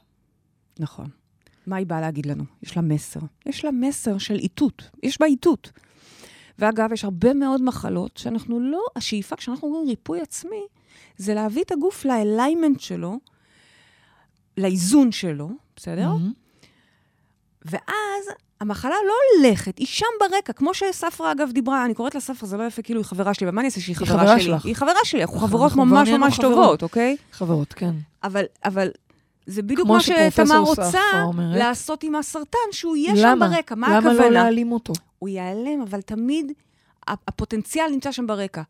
נכון. מה היא באה להגיד לנו? יש לה מסר. יש לה מסר של איתות. יש בה איתות. ואגב, יש הרבה מאוד מחלות שאנחנו לא, השאיפה, כשאנחנו אומרים ריפוי עצמי, זה להביא את הגוף לאליימנט שלו, לאיזון שלו, בסדר? Mm-hmm. ואז המחלה לא הולכת, היא שם ברקע, כמו שספרה אגב דיברה, אני קוראת לה ספרה, זה לא יפה, כאילו היא חברה שלי, אבל מה אני אעשה שהיא חברה, חברה שלי? שלך. היא חברה שלי, אנחנו חברות ממש ממש טובות, אוקיי? חברות, כן. אבל, אבל זה בדיוק מה שתמר רוצה. לעשות עם הסרטן, שהוא יהיה שם ברקע. מה למה הכוונה? למה לא להעלים אותו? הוא ייעלם, אבל תמיד הפוטנציאל נמצא שם ברקע.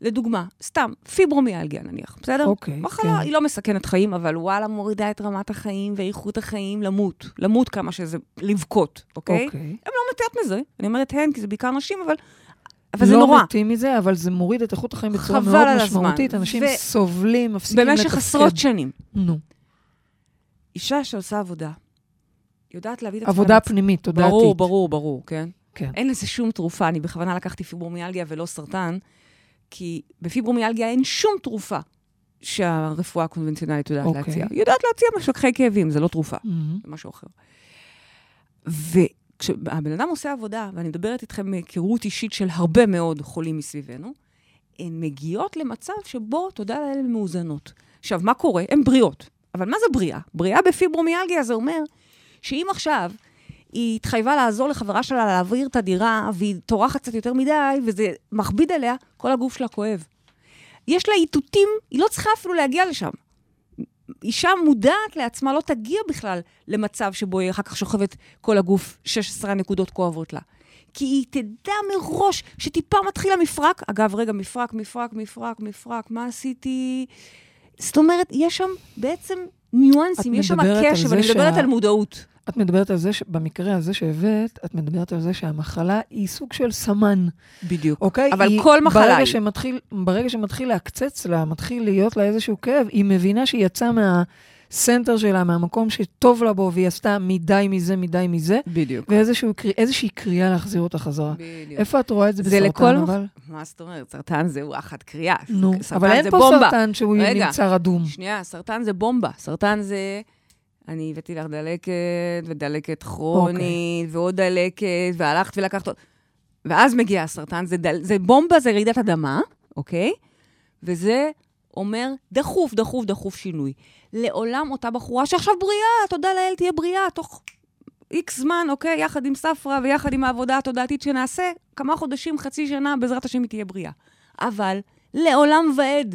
לדוגמה, סתם, פיברומיאלגיה נניח, בסדר? אוקיי, מחלה, כן. היא לא מסכנת חיים, אבל וואלה, מורידה את רמת החיים ואיכות החיים למות. למות כמה שזה, לבכות, אוקיי? אוקיי. הן לא מתות מזה. אני אומרת הן, כי זה בעיקר נשים, אבל... אבל זה לא נורא. לא מתים מזה, אבל זה מוריד את איכות החיים בצורה מאוד משמעותית. אנשים ו... סובלים, מפסיקים לתפקד. במשך עשרות שנים. נו. אישה שעושה עבודה, יודעת להביא את עצמה... עבודה פנימית, תודעתית. ברור, ברור, ברור, כן? כן. אין לזה שום תרופה. אני בכוונה לקחתי פיברומיאלגיה ולא סרטן, כי בפיברומיאלגיה אין שום תרופה שהרפואה הקונבנציונלית יודעת. אוקיי. להציע. היא יודעת להציע משככי כאבים, זה לא תרופה, mm-hmm. זה משהו אחר. וכשהבן אדם עושה עבודה, ואני מדברת איתכם מהיכרות אישית של הרבה מאוד חולים מסביבנו, הן מגיעות למצב שבו, תודה לאל, הן מאוזנות. עכשיו, מה קורה? הן בריאות. אבל מה זה בריאה? בריאה בפיברומיאלגיה זה אומר שאם עכשיו היא התחייבה לעזור לחברה שלה להעביר את הדירה, והיא טורחת קצת יותר מדי, וזה מכביד עליה, כל הגוף שלה כואב. יש לה איתותים, היא לא צריכה אפילו להגיע לשם. אישה מודעת לעצמה לא תגיע בכלל למצב שבו היא אחר כך שוכבת כל הגוף 16 נקודות כואבות לה. כי היא תדע מראש שטיפה מתחיל המפרק. אגב, רגע, מפרק, מפרק, מפרק, מפרק, מה עשיתי? זאת אומרת, יש שם בעצם ניואנסים, יש שם קשב, אני מדברת שה... על מודעות. את מדברת על זה, במקרה הזה שהבאת, את מדברת על זה שהמחלה היא סוג של סמן. בדיוק. אוקיי? אבל היא, כל מחלה ברגע היא. שמתחיל, ברגע שמתחיל להקצץ לה, מתחיל להיות לה איזשהו כאב, היא מבינה שהיא יצאה מהסנטר שלה, מהמקום שטוב לה בו, והיא עשתה מדי מזה, מדי מזה. בדיוק. ואיזושהי קריאה להחזיר אותה חזרה. בדיוק. איפה את רואה את זה, זה בסרטן, לכל... אבל? מה זאת אומרת? סרטן זה וואחד קריאה. נו, אבל אין פה בומבה. סרטן שהוא רגע, נמצא רדום. שנייה, סרטן זה בומבה. סרטן זה... אני הבאתי לך דלקת, ודלקת כרונית, okay. אוקיי. ועוד דלקת, והלכת ולקחת... ואז מגיע הסרטן, זה, דל... זה בומבה, זה רעידת אדמה, אוקיי? וזה אומר דחוף, דחוף, דחוף שינוי. לעולם אותה בחורה שעכשיו בריאה, תודה לאל, תהיה בריאה, תוך איקס זמן, אוקיי? יחד עם ספרא ויחד עם העבודה התודעתית שנעשה, כמה חודשים, חצי שנה, בעזרת השם היא תהיה בריאה. אבל לעולם ועד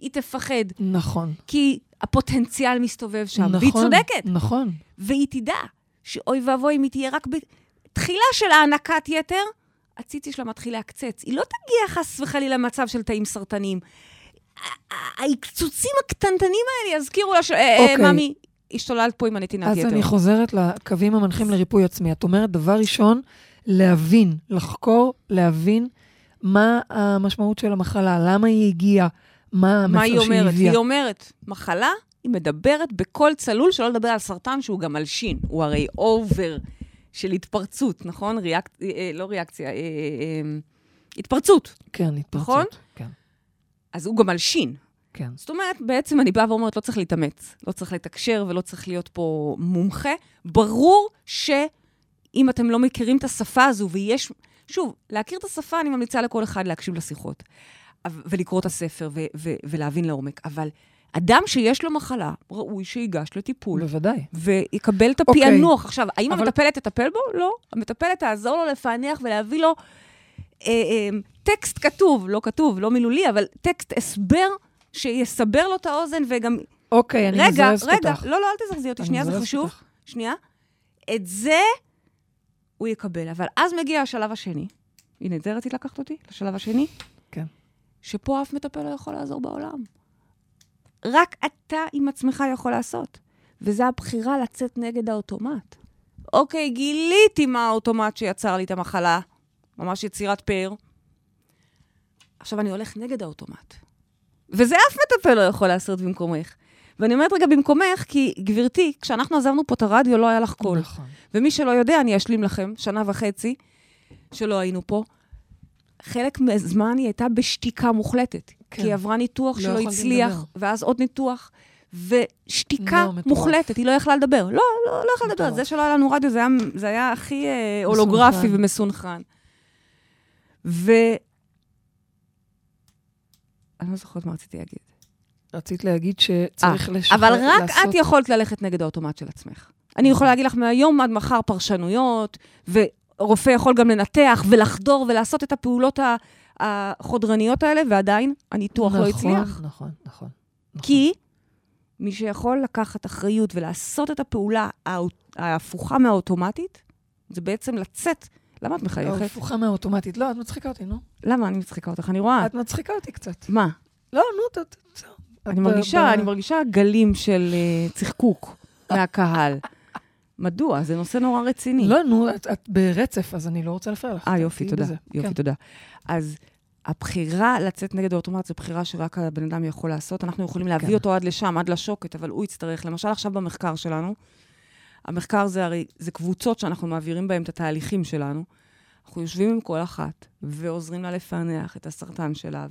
היא תפחד. נכון. כי הפוטנציאל מסתובב שם, נכון, והיא צודקת. נכון. והיא תדע שאוי ואבוי אם היא תהיה רק בתחילה של הענקת יתר, הציצי שלה מתחיל להקצץ. היא לא תגיע חס וחלילה למצב של תאים סרטניים. הקצוצים הקטנטנים האלה יזכירו לה ש... אה, אה, אוקיי. ממי, השתוללת פה עם הנתינת יתר. אז אני חוזרת לקווים המנחים לריפוי עצמי. את אומרת, דבר ראשון, להבין, לחקור, להבין מה המשמעות של המחלה, למה היא הגיעה, מה. מה היא אומרת? היא אומרת, מחלה, היא מדברת בקול צלול, שלא לדבר על סרטן שהוא גם מלשין. הוא הרי אובר של התפרצות, נכון? ריאק... אה, אה לא ריאקציה, אה, אה, אה, התפרצות. כן, התפרצות. נכון? כן. אז הוא גם מלשין. כן. זאת אומרת, בעצם אני באה ואומרת, לא צריך להתאמץ, לא צריך לתקשר ולא צריך להיות פה מומחה. ברור שאם אתם לא מכירים את השפה הזו, ויש... שוב, להכיר את השפה, אני ממליצה לכל אחד להקשיב לשיחות. ולקרוא את הספר ו- ו- ולהבין לעומק. אבל אדם שיש לו מחלה, ראוי שיגש לטיפול. בוודאי. ויקבל את אוקיי. הפענוח. עכשיו, האם אבל- המטפלת תטפל בו? לא. המטפלת תעזור לו לפענח ולהביא לו אה, אה, טקסט כתוב, לא כתוב, לא מילולי, אבל טקסט הסבר שיסבר לו את האוזן וגם... אוקיי, אני רגע, מזרזת רגע, אותך. לא, לא, אל תזרזי אותי, אני שנייה, זה חשוב. אותך. שנייה. את זה הוא יקבל. אבל אז מגיע השלב השני. הנה, את זה רצית לקחת אותי? לשלב השני? כן. שפה אף מטפל לא יכול לעזור בעולם. רק אתה עם עצמך יכול לעשות. וזה הבחירה לצאת נגד האוטומט. אוקיי, גיליתי מה האוטומט שיצר לי את המחלה, ממש יצירת פאר. עכשיו אני הולך נגד האוטומט. וזה אף מטפל לא יכול לעשות במקומך. ואני אומרת רגע במקומך, כי גברתי, כשאנחנו עזבנו פה את הרדיו, לא היה לך קול. נכון. ומי שלא יודע, אני אשלים לכם, שנה וחצי שלא היינו פה. חלק מהזמן היא הייתה בשתיקה מוחלטת. כן. כי היא עברה ניתוח לא שלא הצליח, לדבר. ואז עוד ניתוח, ושתיקה לא, מטורף. מוחלטת, היא לא יכלה לדבר. לא, לא, לא יכלה לדבר. מטורף. זה שלא היה לנו רדיו, זה היה, זה היה הכי אה, הולוגרפי מסונכרן. ומסונכרן. ו... אני לא זוכרת מה רציתי להגיד. רצית להגיד שצריך אה, לשחרר, אבל רק לעשות- את יכולת ללכת נגד האוטומט של עצמך. אני יכולה להגיד לך מהיום עד מחר פרשנויות, ורופא יכול גם לנתח ולחדור ולעשות את הפעולות החודרניות האלה, ועדיין הניתוח לא הצליח. נכון, נכון, נכון. כי מי שיכול לקחת אחריות ולעשות את הפעולה ההפוכה מהאוטומטית, זה בעצם לצאת. למה את מחייכת? הפוכה מהאוטומטית. לא, את מצחיקה אותי, נו. למה אני מצחיקה אותך? אני רואה. את מצחיקה אותי קצת. מה? לא, נו, ת... אני מרגישה, אני מרגישה גלים של אה, צחקוק מהקהל. מדוע? זה נושא נורא רציני. לא, נו, את- את ברצף, אז אני לא רוצה להפריע לך. אה, יופי, תודה. בזה. יופי, כן. תודה. אז הבחירה לצאת נגד האוטומט זו בחירה שרק הבן אדם יכול לעשות. אנחנו יכולים להביא כן. אותו עד לשם, עד לשוקת, אבל הוא יצטרך. למשל, עכשיו במחקר שלנו, המחקר זה הרי, זה קבוצות שאנחנו מעבירים בהן את התהליכים שלנו. אנחנו יושבים עם כל אחת ועוזרים לה לפענח את הסרטן שלה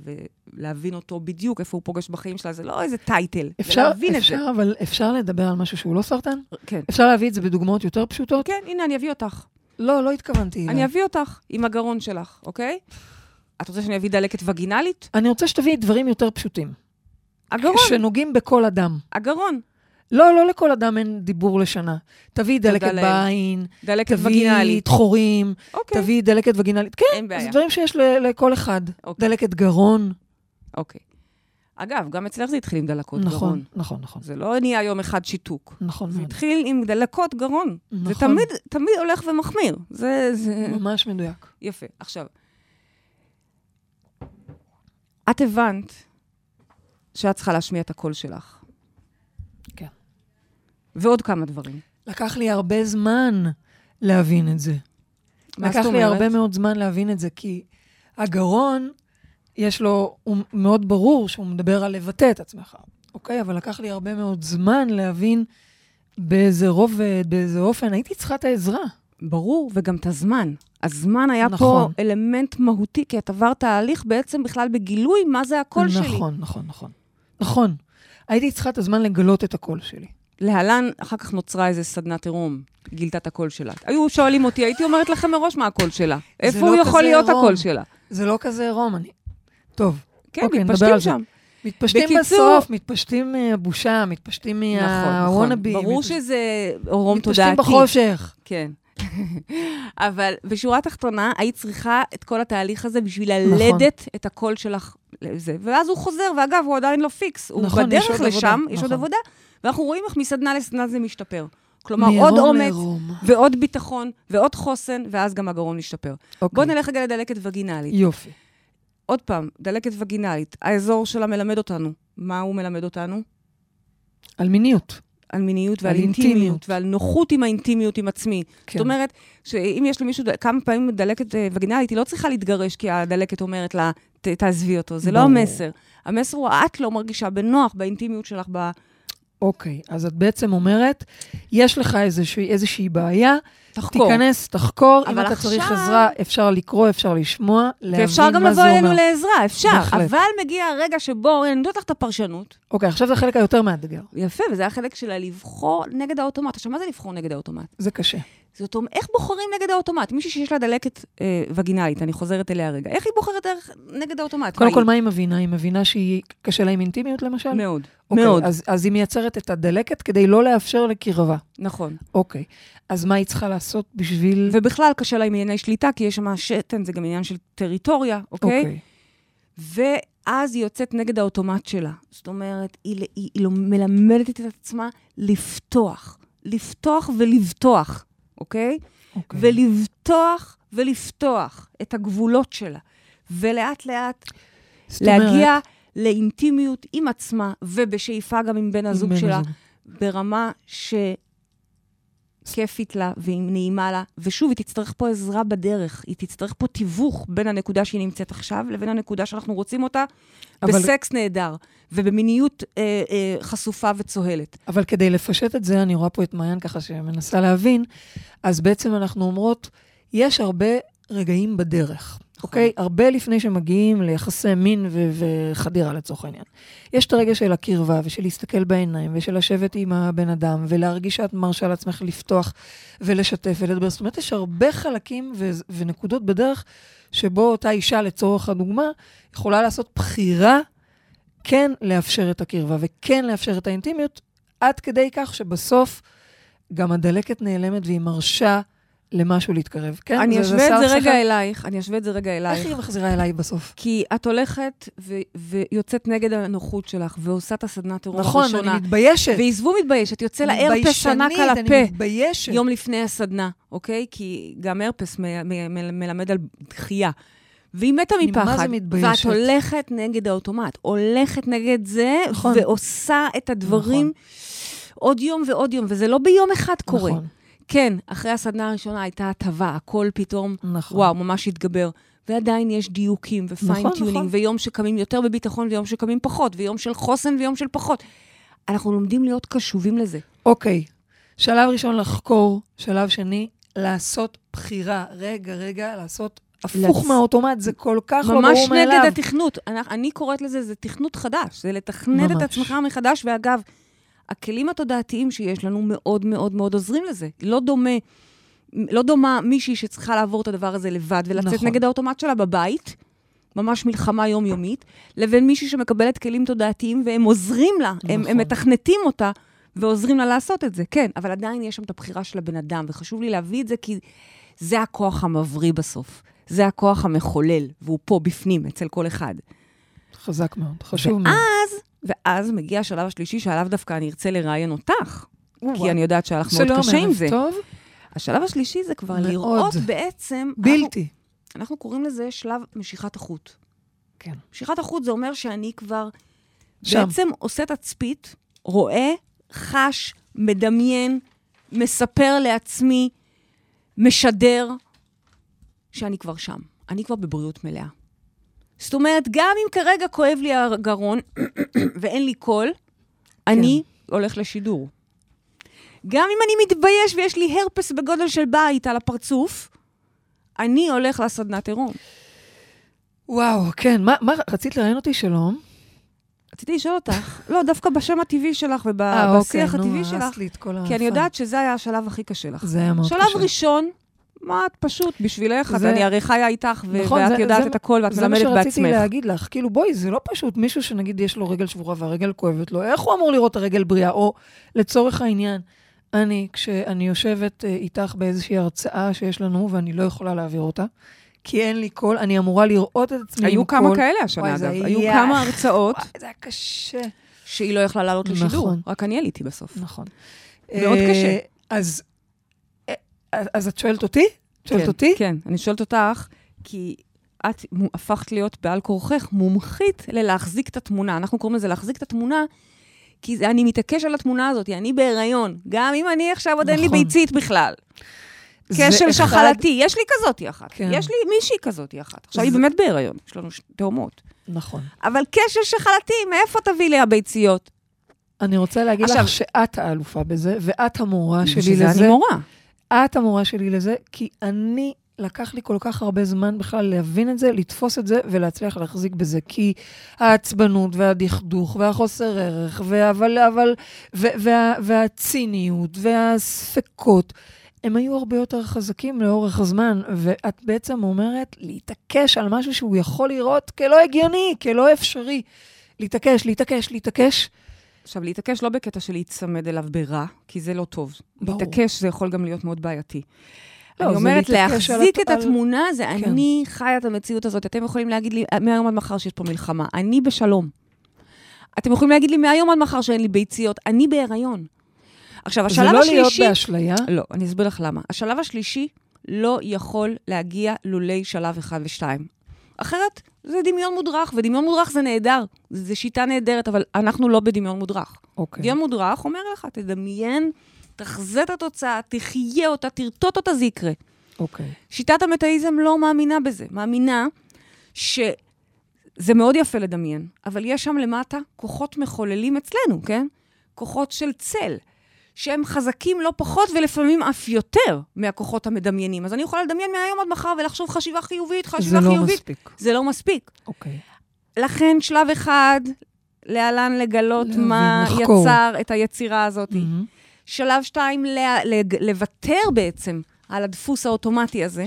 ולהבין אותו בדיוק, איפה הוא פוגש בחיים שלה. זה לא איזה טייטל, זה אפשר, להבין את זה. אפשר, אבל אפשר לדבר על משהו שהוא לא סרטן? כן. אפשר להביא את זה בדוגמאות יותר פשוטות? כן, הנה, אני אביא אותך. לא, לא התכוונתי. אני אביא אותך עם הגרון שלך, אוקיי? את רוצה שאני אביא דלקת וגינלית? אני רוצה שתביאי דברים יותר פשוטים. הגרון, שנוגעים בכל אדם. הגרון. לא, לא לכל אדם אין דיבור לשנה. תביאי דלקת. בעין, דלקת תביאי וגינלית. דחורים, אוקיי, תביאי דלקת וגינלית. כן, אין זה בעיה. דברים שיש ל- לכל אחד. אוקיי. דלקת גרון. אוקיי. אגב, גם אצלך זה התחיל עם דלקות נכון, גרון. נכון, נכון. זה לא נהיה יום אחד שיתוק. נכון זה. התחיל עם דלקות גרון. זה נכון. תמיד, תמיד הולך ומחמיר. זה, זה... ממש מדויק. יפה. עכשיו, את הבנת שאת צריכה להשמיע את הקול שלך. ועוד כמה דברים. לקח לי הרבה זמן להבין את זה. לקח לי? הרבה מאוד זמן להבין את זה, כי הגרון, יש לו, הוא מאוד ברור שהוא מדבר על לבטא את עצמך, אוקיי? אבל לקח לי הרבה מאוד זמן להבין באיזה רובד, באיזה אופן, הייתי צריכה את העזרה. ברור, וגם את הזמן. הזמן היה נכון. פה אלמנט מהותי, כי את עברת תהליך בעצם בכלל בגילוי מה זה הקול שלי. נכון, נכון, נכון. נכון. הייתי צריכה את הזמן לגלות את הקול שלי. להלן, אחר כך נוצרה איזה סדנת עירום, גילתה את הקול שלה. היו שואלים אותי, הייתי אומרת לכם מראש מה הקול שלה. איפה לא הוא יכול להיות. הקול שלה? זה לא כזה עירום, אני... טוב, כן, אוקיי, מתפשטים. שם. מתפשטים בקיצור- בסוף, מתפשטים מהבושה, מתפשטים נכון, נכון. מהוואנאבי. ברור שזה עירום מתפשטים תודעתי. בחושך. כן. אבל בשורה התחתונה, היית צריכה את כל התהליך הזה בשביל נכון. ללדת את הקול שלך לזה. ואז הוא חוזר, ואגב, הוא עדיין לא פיקס. הוא נכון, יש בדרך עוד לשם, עבודה, יש עוד נכון. עבודה, ואנחנו רואים איך מסדנה לסדנה זה משתפר. כלומר, עוד אומץ. ועוד ביטחון, ועוד חוסן, ואז גם הגרון משתפר. אוקיי. בואו נלך רגע לדלקת וגינלית. יופי. עוד פעם, דלקת וגינלית, האזור שלה מלמד אותנו. מה הוא מלמד אותנו? על מיניות. על מיניות ועל על אינטימיות, אינטימיות. ועל נוחות עם האינטימיות עם עצמי. כן. זאת אומרת, שאם יש למישהו ד- כמה פעמים דלקת אה, וגינלית, היא לא צריכה להתגרש כי הדלקת אומרת לה, "ת- תעזבי אותו. זה לא ברור. המסר. המסר הוא, את לא מרגישה בנוח באינטימיות שלך. ב... אוקיי, אז את בעצם אומרת, יש לך איזושהי, איזושהי בעיה, תחקור. תיכנס, תחקור, אם אתה צריך עכשיו- עזרה, אפשר לקרוא, אפשר לשמוע, להבין ואפשר גם מה לבוא זה אלינו אומר. לעזרה, אפשר. בהחלט. אבל מגיע הרגע שבו, אני נותנת לך את הפרשנות. אוקיי, עכשיו זה החלק היותר מאתגר. יפה, וזה החלק של לבחור נגד האוטומט. עכשיו, מה זה לבחור נגד האוטומט? זה קשה. זאת אומרת, איך בוחרים נגד האוטומט? מישהי שיש לה דלקת אה, וגינלית, אני חוזרת אליה רגע, איך היא בוחרת דרך, נגד האוטומט? קודם כל? מה היא מבינה? היא מבינה שהיא קשה לה עם אינטימיות, למשל? מאוד, אוקיי, מאוד, אז, אז היא מייצרת את הדלקת כדי לא לאפשר לקרבה. נכון. אוקיי. אז מה היא צריכה לעשות בשביל... ובכלל קשה לה עם ענייני שליטה, כי יש שם שתן, זה גם עניין של טריטוריה, אוקיי? אוקיי. ואז היא יוצאת נגד האוטומט שלה. זאת אומרת, היא, היא, היא לא מלמדת את עצמה לפתוח. לפתוח ולבטוח, אוקיי? אוקיי. ולבטוח ולפתוח את הגבולות שלה. ולאט-לאט זאת אומרת, להגיע לאינטימיות עם עצמה, ובשאיפה גם עם בן הזוג בן שלה, הזוג. ברמה שכיפית לה והיא נעימה לה. ושוב, היא תצטרך פה עזרה בדרך. היא תצטרך פה תיווך בין הנקודה שהיא נמצאת עכשיו לבין הנקודה שאנחנו רוצים אותה, אבל- בסקס נהדר, ובמיניות אה, אה, חשופה וצוהלת. אבל כדי לפשט את זה, אני רואה פה את מעיין ככה שמנסה להבין, אז בעצם אנחנו אומרות, יש הרבה רגעים בדרך, אוקיי? הרבה לפני שמגיעים ליחסי מין ו- וחדירה לצורך העניין. יש את הרגע של הקרבה ושל להסתכל בעיניים ושל לשבת עם הבן אדם ולהרגיש שאת מרשה לעצמך לפתוח ולשתף ולדבר. זאת אומרת, יש הרבה חלקים ו- ונקודות בדרך שבו אותה אישה, לצורך הדוגמה, יכולה לעשות בחירה כן לאפשר את הקרבה וכן לאפשר את האינטימיות, עד כדי כך שבסוף גם הדלקת נעלמת והיא מרשה למשהו להתקרב. כן? אני אשווה את זה רגע. אלייך, אני אשווה את זה רגע איך אלייך. היא מחזירה אליי בסוף? כי את הולכת ו- ויוצאת נגד הנוחות שלך, ועושה את הסדנת עירום נכון, הראשונה. אני מתביישת. ועזבו מתביישת, יוצא לה הרפס ענק על הפה. אני מתביישת. יום לפני הסדנה, אוקיי? כי גם הרפס מ- מ- מ- מלמד על דחייה. והיא מתה מפחד. ואת הולכת נגד האוטומט, הולכת נגד זה, נכון. ועושה את הדברים עוד יום ועוד יום, וזה לא ביום אחד קורה. נכון, כן, אחרי הסדנה הראשונה הייתה הטבה, הכל פתאום, נכון. וואו, ממש התגבר. ועדיין יש דיוקים ופיין נכון, נכון. ויום שקמים יותר בביטחון ויום שקמים פחות, ויום של חוסן ויום של פחות. אנחנו לומדים להיות קשובים לזה. אוקיי, שלב ראשון לחקור, שלב שני, לעשות בחירה. רגע, רגע, לעשות הפוך לצ- מהאוטומט, זה כל כך לא ממש ברור מאליו. נגד התכנות. אני, אני קוראת לזה, זה תכנות חדש. זה לתכנת את ממש. עצמך מחדש, ואגב, הכלים התודעתיים שיש לנו מאוד מאוד מאוד עוזרים לזה. לא דומה, לא דומה מישהי שצריכה לעבור את הדבר הזה לבד ולצאת נכון. נגד האוטומט שלה בבית, ממש מלחמה יומיומית, לבין מישהי שמקבלת כלים תודעתיים והם עוזרים לה, הם, נכון. הם מתכנתים אותה ועוזרים לה לעשות את זה, כן, אבל עדיין יש שם את הבחירה של הבן אדם, וחשוב לי להביא את זה כי זה הכוח המבריא בסוף. זה הכוח המחולל, והוא פה בפנים, אצל כל אחד. חזק מאוד, חשוב מאוד. ואז, ואז מגיע השלב השלישי, שעליו דווקא אני ארצה לראיין אותך, כי אני יודעת שהיה לך מאוד קשה עם זה. טוב, השלב השלישי זה כבר. לראות בעצם... בלתי. אנחנו, אנחנו קוראים לזה שלב משיכת החוט. כן. משיכת החוט זה אומר שאני כבר שם. בעצם עושה תצפית, רואה, חש, מדמיין, מספר לעצמי, משדר, שאני כבר שם. אני כבר בבריאות מלאה. זאת אומרת, גם אם כרגע כואב לי הגרון ואין לי קול, אני הולך לשידור. גם אם אני מתבייש ויש לי הרפס בגודל של בית על הפרצוף, אני הולך לסדנת עירום. וואו, כן, מה, מה, רצית לראיין אותי? שלום. רציתי לשאול אותך, לא, דווקא בשם הטבעי שלך אה, ובשיח אוקיי, הטבעי נו, שלך, הרסת לי את כל כי אני. יודעת שזה היה השלב הכי קשה לך. זה היה מאוד שלב קשה. ראשון, מה את פשוט, בשבילך, זה- אני הרי חיה איתך, ו- נכון, ואת זה- יודעת זה- את הכל ואת זה מה מלמדת שרציתי בעצמך. להגיד לך, כאילו בואי, זה לא פשוט, מישהו שנגיד יש לו רגל שבורה והרגל כואבת לו, איך הוא אמור לראות את הרגל בריאה? או לצורך העניין, אני, כשאני יושבת אה, איתך באיזושהי הרצאה שיש לנו ואני לא יכולה להעביר אותה, כי אין לי קול, אני אמורה לראות את עצמי היו כמה קול. כאלה השנה, וואי, אגב. היו היה- כמה הרצאות וואי, זה היה קשה. שהיא לא יכלה לעלות לשידור, נכון. רק אני עליתי בסוף. נכון. מאוד אה, קשה. אז, אז את שואלת אותי? את שואלת כן, אותי? כן, אני שואלת אותך, כי את הפכת להיות בעל כורחך מומחית ללהחזיק את התמונה. אנחנו קוראים לזה להחזיק את התמונה, כי זה, אני מתעקש על התמונה הזאת, אני בהיריון. גם אם אני עכשיו עוד אין לי נכון. ביצית בכלל. כשל אחד- שחלתי, יש לי כזאתי אחת. כן. יש לי מישהי כזאתי אחת. עכשיו היא זה- באמת בהיריון, יש לנו ש- תאומות. נכון. אבל כשל שחלתי, מאיפה תביא לי הביציות? אני רוצה להגיד עכשיו- לך שאת האלופה בזה, ואת המורה שלי בשביל זה לזה. אני מורה. את המורה שלי לזה, כי אני, לקח לי כל כך הרבה זמן בכלל להבין את זה, לתפוס את זה ולהצליח להחזיק בזה. כי העצבנות והדכדוך והחוסר ערך, והאבל, אבל, ו- וה, והציניות והספקות, הם היו הרבה יותר חזקים לאורך הזמן, ואת בעצם אומרת להתעקש על משהו שהוא יכול לראות כלא הגיוני, כלא אפשרי. להתעקש, להתעקש, להתעקש. עכשיו, להתעקש לא בקטע של להיצמד אליו ברע, כי זה לא טוב. ברור. להתעקש זה יכול גם להיות מאוד בעייתי. לא, אני זה אומרת, להחזיק את על- התמונה, זה כן. אני חיה את המציאות הזאת. אתם יכולים להגיד לי מהיום עד מחר שיש פה מלחמה, אני בשלום. אתם יכולים להגיד לי מהיום עד מחר שאין לי ביציות, אני בהיריון. עכשיו, זה השלב לא להיות השלישי... באשליה. לא, אני אסביר לך למה. השלב השלישי לא יכול להגיע לולי שלב אחד ושתיים. אחרת, זה דמיון מודרך, ודמיון מודרך זה נהדר. זו שיטה נהדרת, אבל אנחנו לא בדמיון מודרך. אוקיי. דמיון מודרך אומר לך, תדמיין, תחזה את התוצאה, תחיה אותה, תרטוט אותה, זה יקרה. אוקיי. שיטת המטאיזם לא מאמינה בזה. מאמינה שזה מאוד יפה לדמיין, אבל יש שם למטה כוחות מחוללים אצלנו, כן? כוחות של צל, שהם חזקים לא פחות ולפעמים אף יותר מהכוחות המדמיינים. אז אני יכולה לדמיין מהיום עד מחר ולחשוב חשיבה חיובית, זה חשיבה לא חיובית. מספיק. זה לא מספיק. אוקיי. לכן שלב אחד, להלן לגלות להבין, מה לחקור. יצר את היצירה הזאת. מהמם. שלב שתיים, לה, לג, לוותר בעצם על הדפוס האוטומטי הזה.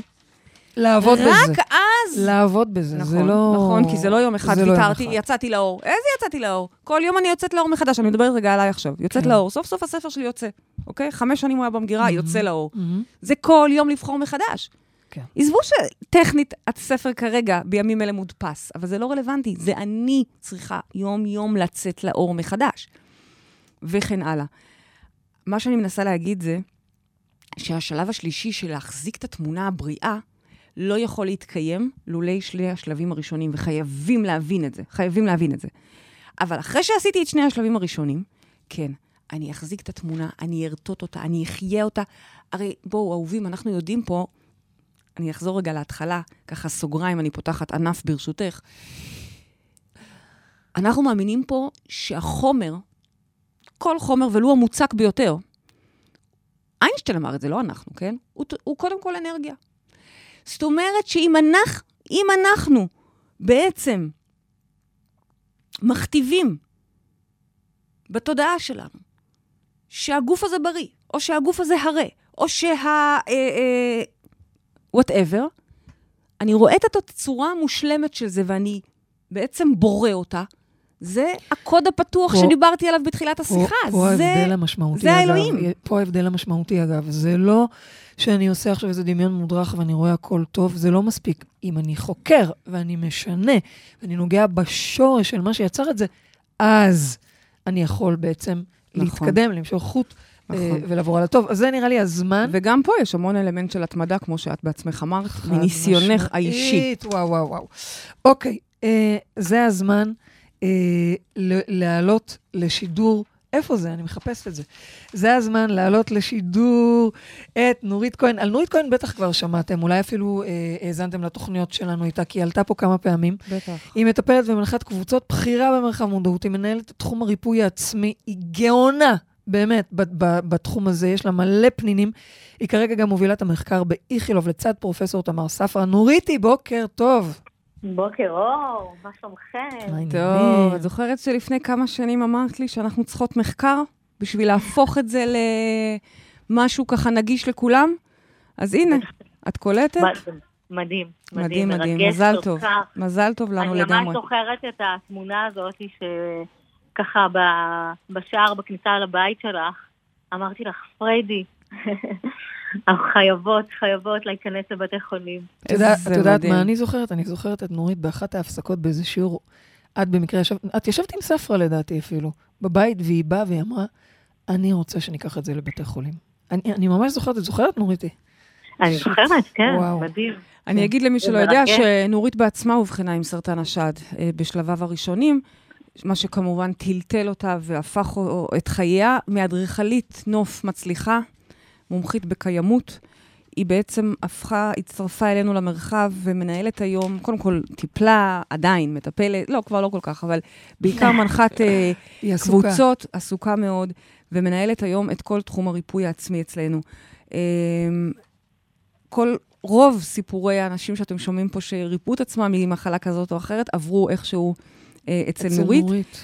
לעבוד בזה. רק אז... לעבוד בזה, נכון, זה לא... נכון, כי זה לא יום אחד לא ויתרתי, אחד. יצאתי לאור. איזה יצאתי לאור? כל יום אני יוצאת לאור מחדש, אני מדברת רגע עליי עכשיו. יוצאת כן. לאור, סוף סוף הספר שלי יוצא, אוקיי? חמש שנים הוא היה במגירה, יוצא לאור. מהמם. זה כל יום לבחור מחדש. כן. עזבו שטכנית הספר כרגע בימים אלה מודפס, אבל זה לא רלוונטי. זה אני צריכה יום-יום לצאת לאור מחדש. וכן הלאה. מה שאני מנסה להגיד זה שהשלב השלישי של להחזיק את התמונה הבריאה לא יכול להתקיים לולי שני השלבים הראשונים, וחייבים להבין את זה. חייבים להבין את זה. אבל אחרי שעשיתי את שני השלבים הראשונים, כן, אני אחזיק את התמונה, אני ארטוט אותה, אני אחיה אותה. הרי בואו, אהובים, אנחנו יודעים פה, אני אחזור רגע להתחלה, ככה סוגריים, אני פותחת ענף ברשותך. אנחנו מאמינים פה שהחומר, כל חומר, ולו המוצק ביותר, איינשטיין אמר את זה, לא אנחנו, כן? הוא, הוא קודם כל אנרגיה. זאת אומרת שאם אנחנו, אם אנחנו בעצם מכתיבים בתודעה שלנו שהגוף הזה בריא, או שהגוף הזה הרה, או שה... וואטאבר, אני רואה את הצורה המושלמת של זה ואני בעצם בורא אותה. זה הקוד הפתוח פה- שדיברתי עליו בתחילת פה- השיחה. פה זה... ההבדל המשמעותי, זה אגב. האלוהים. פה ההבדל המשמעותי, אגב. זה לא שאני עושה עכשיו איזה דמיון מודרך ואני רואה הכל טוב, זה לא מספיק. אם אני חוקר ואני משנה, ואני נוגע בשורש של מה שיצר את זה, אז אני יכול בעצם נכון. להתקדם, למשוך חוט אה, נכון. ולעבור על הטוב. אז זה נראה לי הזמן. וגם פה יש המון אלמנט של התמדה, כמו שאת בעצמך אמרת, מניסיונך. האישי. וואו, וואו, וואו. אוקיי, אה, זה הזמן להעלות לשידור. איפה זה? אני מחפשת את זה. זה הזמן להעלות לשידור את נורית כהן. על נורית כהן בטח כבר שמעתם, אולי אפילו אה, האזנתם לתוכניות שלנו איתה, כי היא עלתה פה כמה פעמים. בטח. היא מטפלת ומנחת קבוצות בכירה במרחב מודעות, היא מנהלת את תחום הריפוי העצמי, היא גאונה, באמת, ב- ב- בתחום הזה, יש לה מלא פנינים. היא כרגע גם מובילה את המחקר באיכילוב לצד פרופסור תמר ספרא. נוריתי, בוקר טוב. בוקר אור, מה שלומכם? טוב, את זוכרת שלפני כמה שנים אמרת לי שאנחנו צריכות מחקר בשביל להפוך את זה למשהו ככה נגיש לכולם? אז הנה, את קולטת? מדהים, מדהים, מדהים, מרגש מזל טוב. כך. מזל טוב לנו אני לגמרי. ממש זוכרת את התמונה הזאת שככה ב- בשער בכניסה לבית שלך, אמרתי לך, פריידי, אנחנו חייבות, חייבות להיכנס לבתי חולים. את יודעת-. מה אני זוכרת? אני זוכרת את נורית באחת ההפסקות באיזה שיעור. את במקרה ישבת, את ישבת עם ספרא לדעתי אפילו, בבית, והיא באה והיא אמרה, אני רוצה שניקח את זה לבתי חולים. אני, אני ממש זוכרת, את זוכרת נוריתי? אני. זוכרת, כן, וואו. מדהים. אני כן. אגיד למי שלא יודע. שנורית בעצמה אובחנה עם סרטן השד אה, בשלביו הראשונים, מה שכמובן טלטל אותה והפך את חייה מאדריכלית נוף מצליחה, מומחית בקיימות. היא בעצם הפכה, הצטרפה אלינו למרחב ומנהלת היום, קודם כל טיפלה, עדיין מטפלת, לא, כבר לא כל כך, אבל בעיקר מנחת אה, היא עסוקה. קבוצות, עסוקה מאוד, ומנהלת היום את כל תחום הריפוי העצמי אצלנו. אמ, כל, רוב סיפורי האנשים שאתם שומעים פה שריפאו את עצמם ממחלה כזאת או אחרת, עברו איכשהו אה, אצל, אצל נורית. נורית.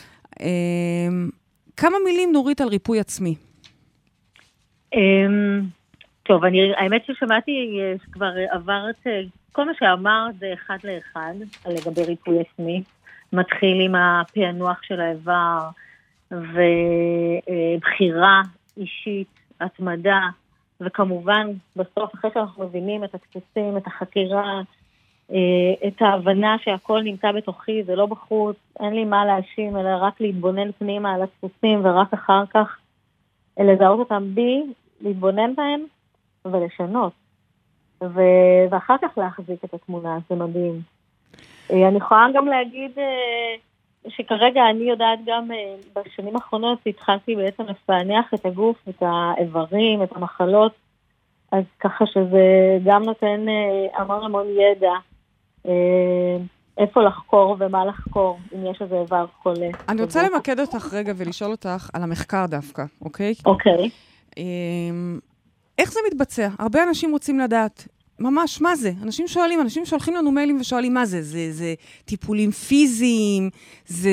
כמה מילים, נורית, על ריפוי עצמי. אמ, טוב, אני, האמת ששמעתי אה, שכבר עברת, אה, כל מה שאמרת זה אחד לאחד לגבי ריפוי עצמי. מתחיל עם הפענוח של האיבר ובחירה אישית, התמדה, וכמובן, בסוף, אחרי שאנחנו מבינים את הדפוסים, את החקירה, אה, את ההבנה שהכל נמצא בתוכי, זה לא בחוץ, אין לי מה להאשים, אלא רק להתבונן פנימה על הדפוסים, ורק אחר כך לזהות אותם בי, להתבונן בהם ולשנות. ו- ואחר כך להחזיק את התמונה, זה מדהים. אה, אני יכולה גם להגיד אה, שכרגע אני יודעת גם בשנים האחרונות התחלתי בעצם לפענח את הגוף, את האיברים, את המחלות, אז ככה שזה גם נותן המון המון ידע איפה לחקור ומה לחקור, אם יש איזה איבר חולה. אני רוצה למקד אותך רגע ולשאול אותך על המחקר דווקא, אוקיי? אוקיי. אמ, איך זה מתבצע? הרבה אנשים רוצים לדעת. ממש, מה זה? אנשים שואלים, אנשים שולחים לנו מיילים ושואלים מה זה. זה, זה טיפולים פיזיים, זה,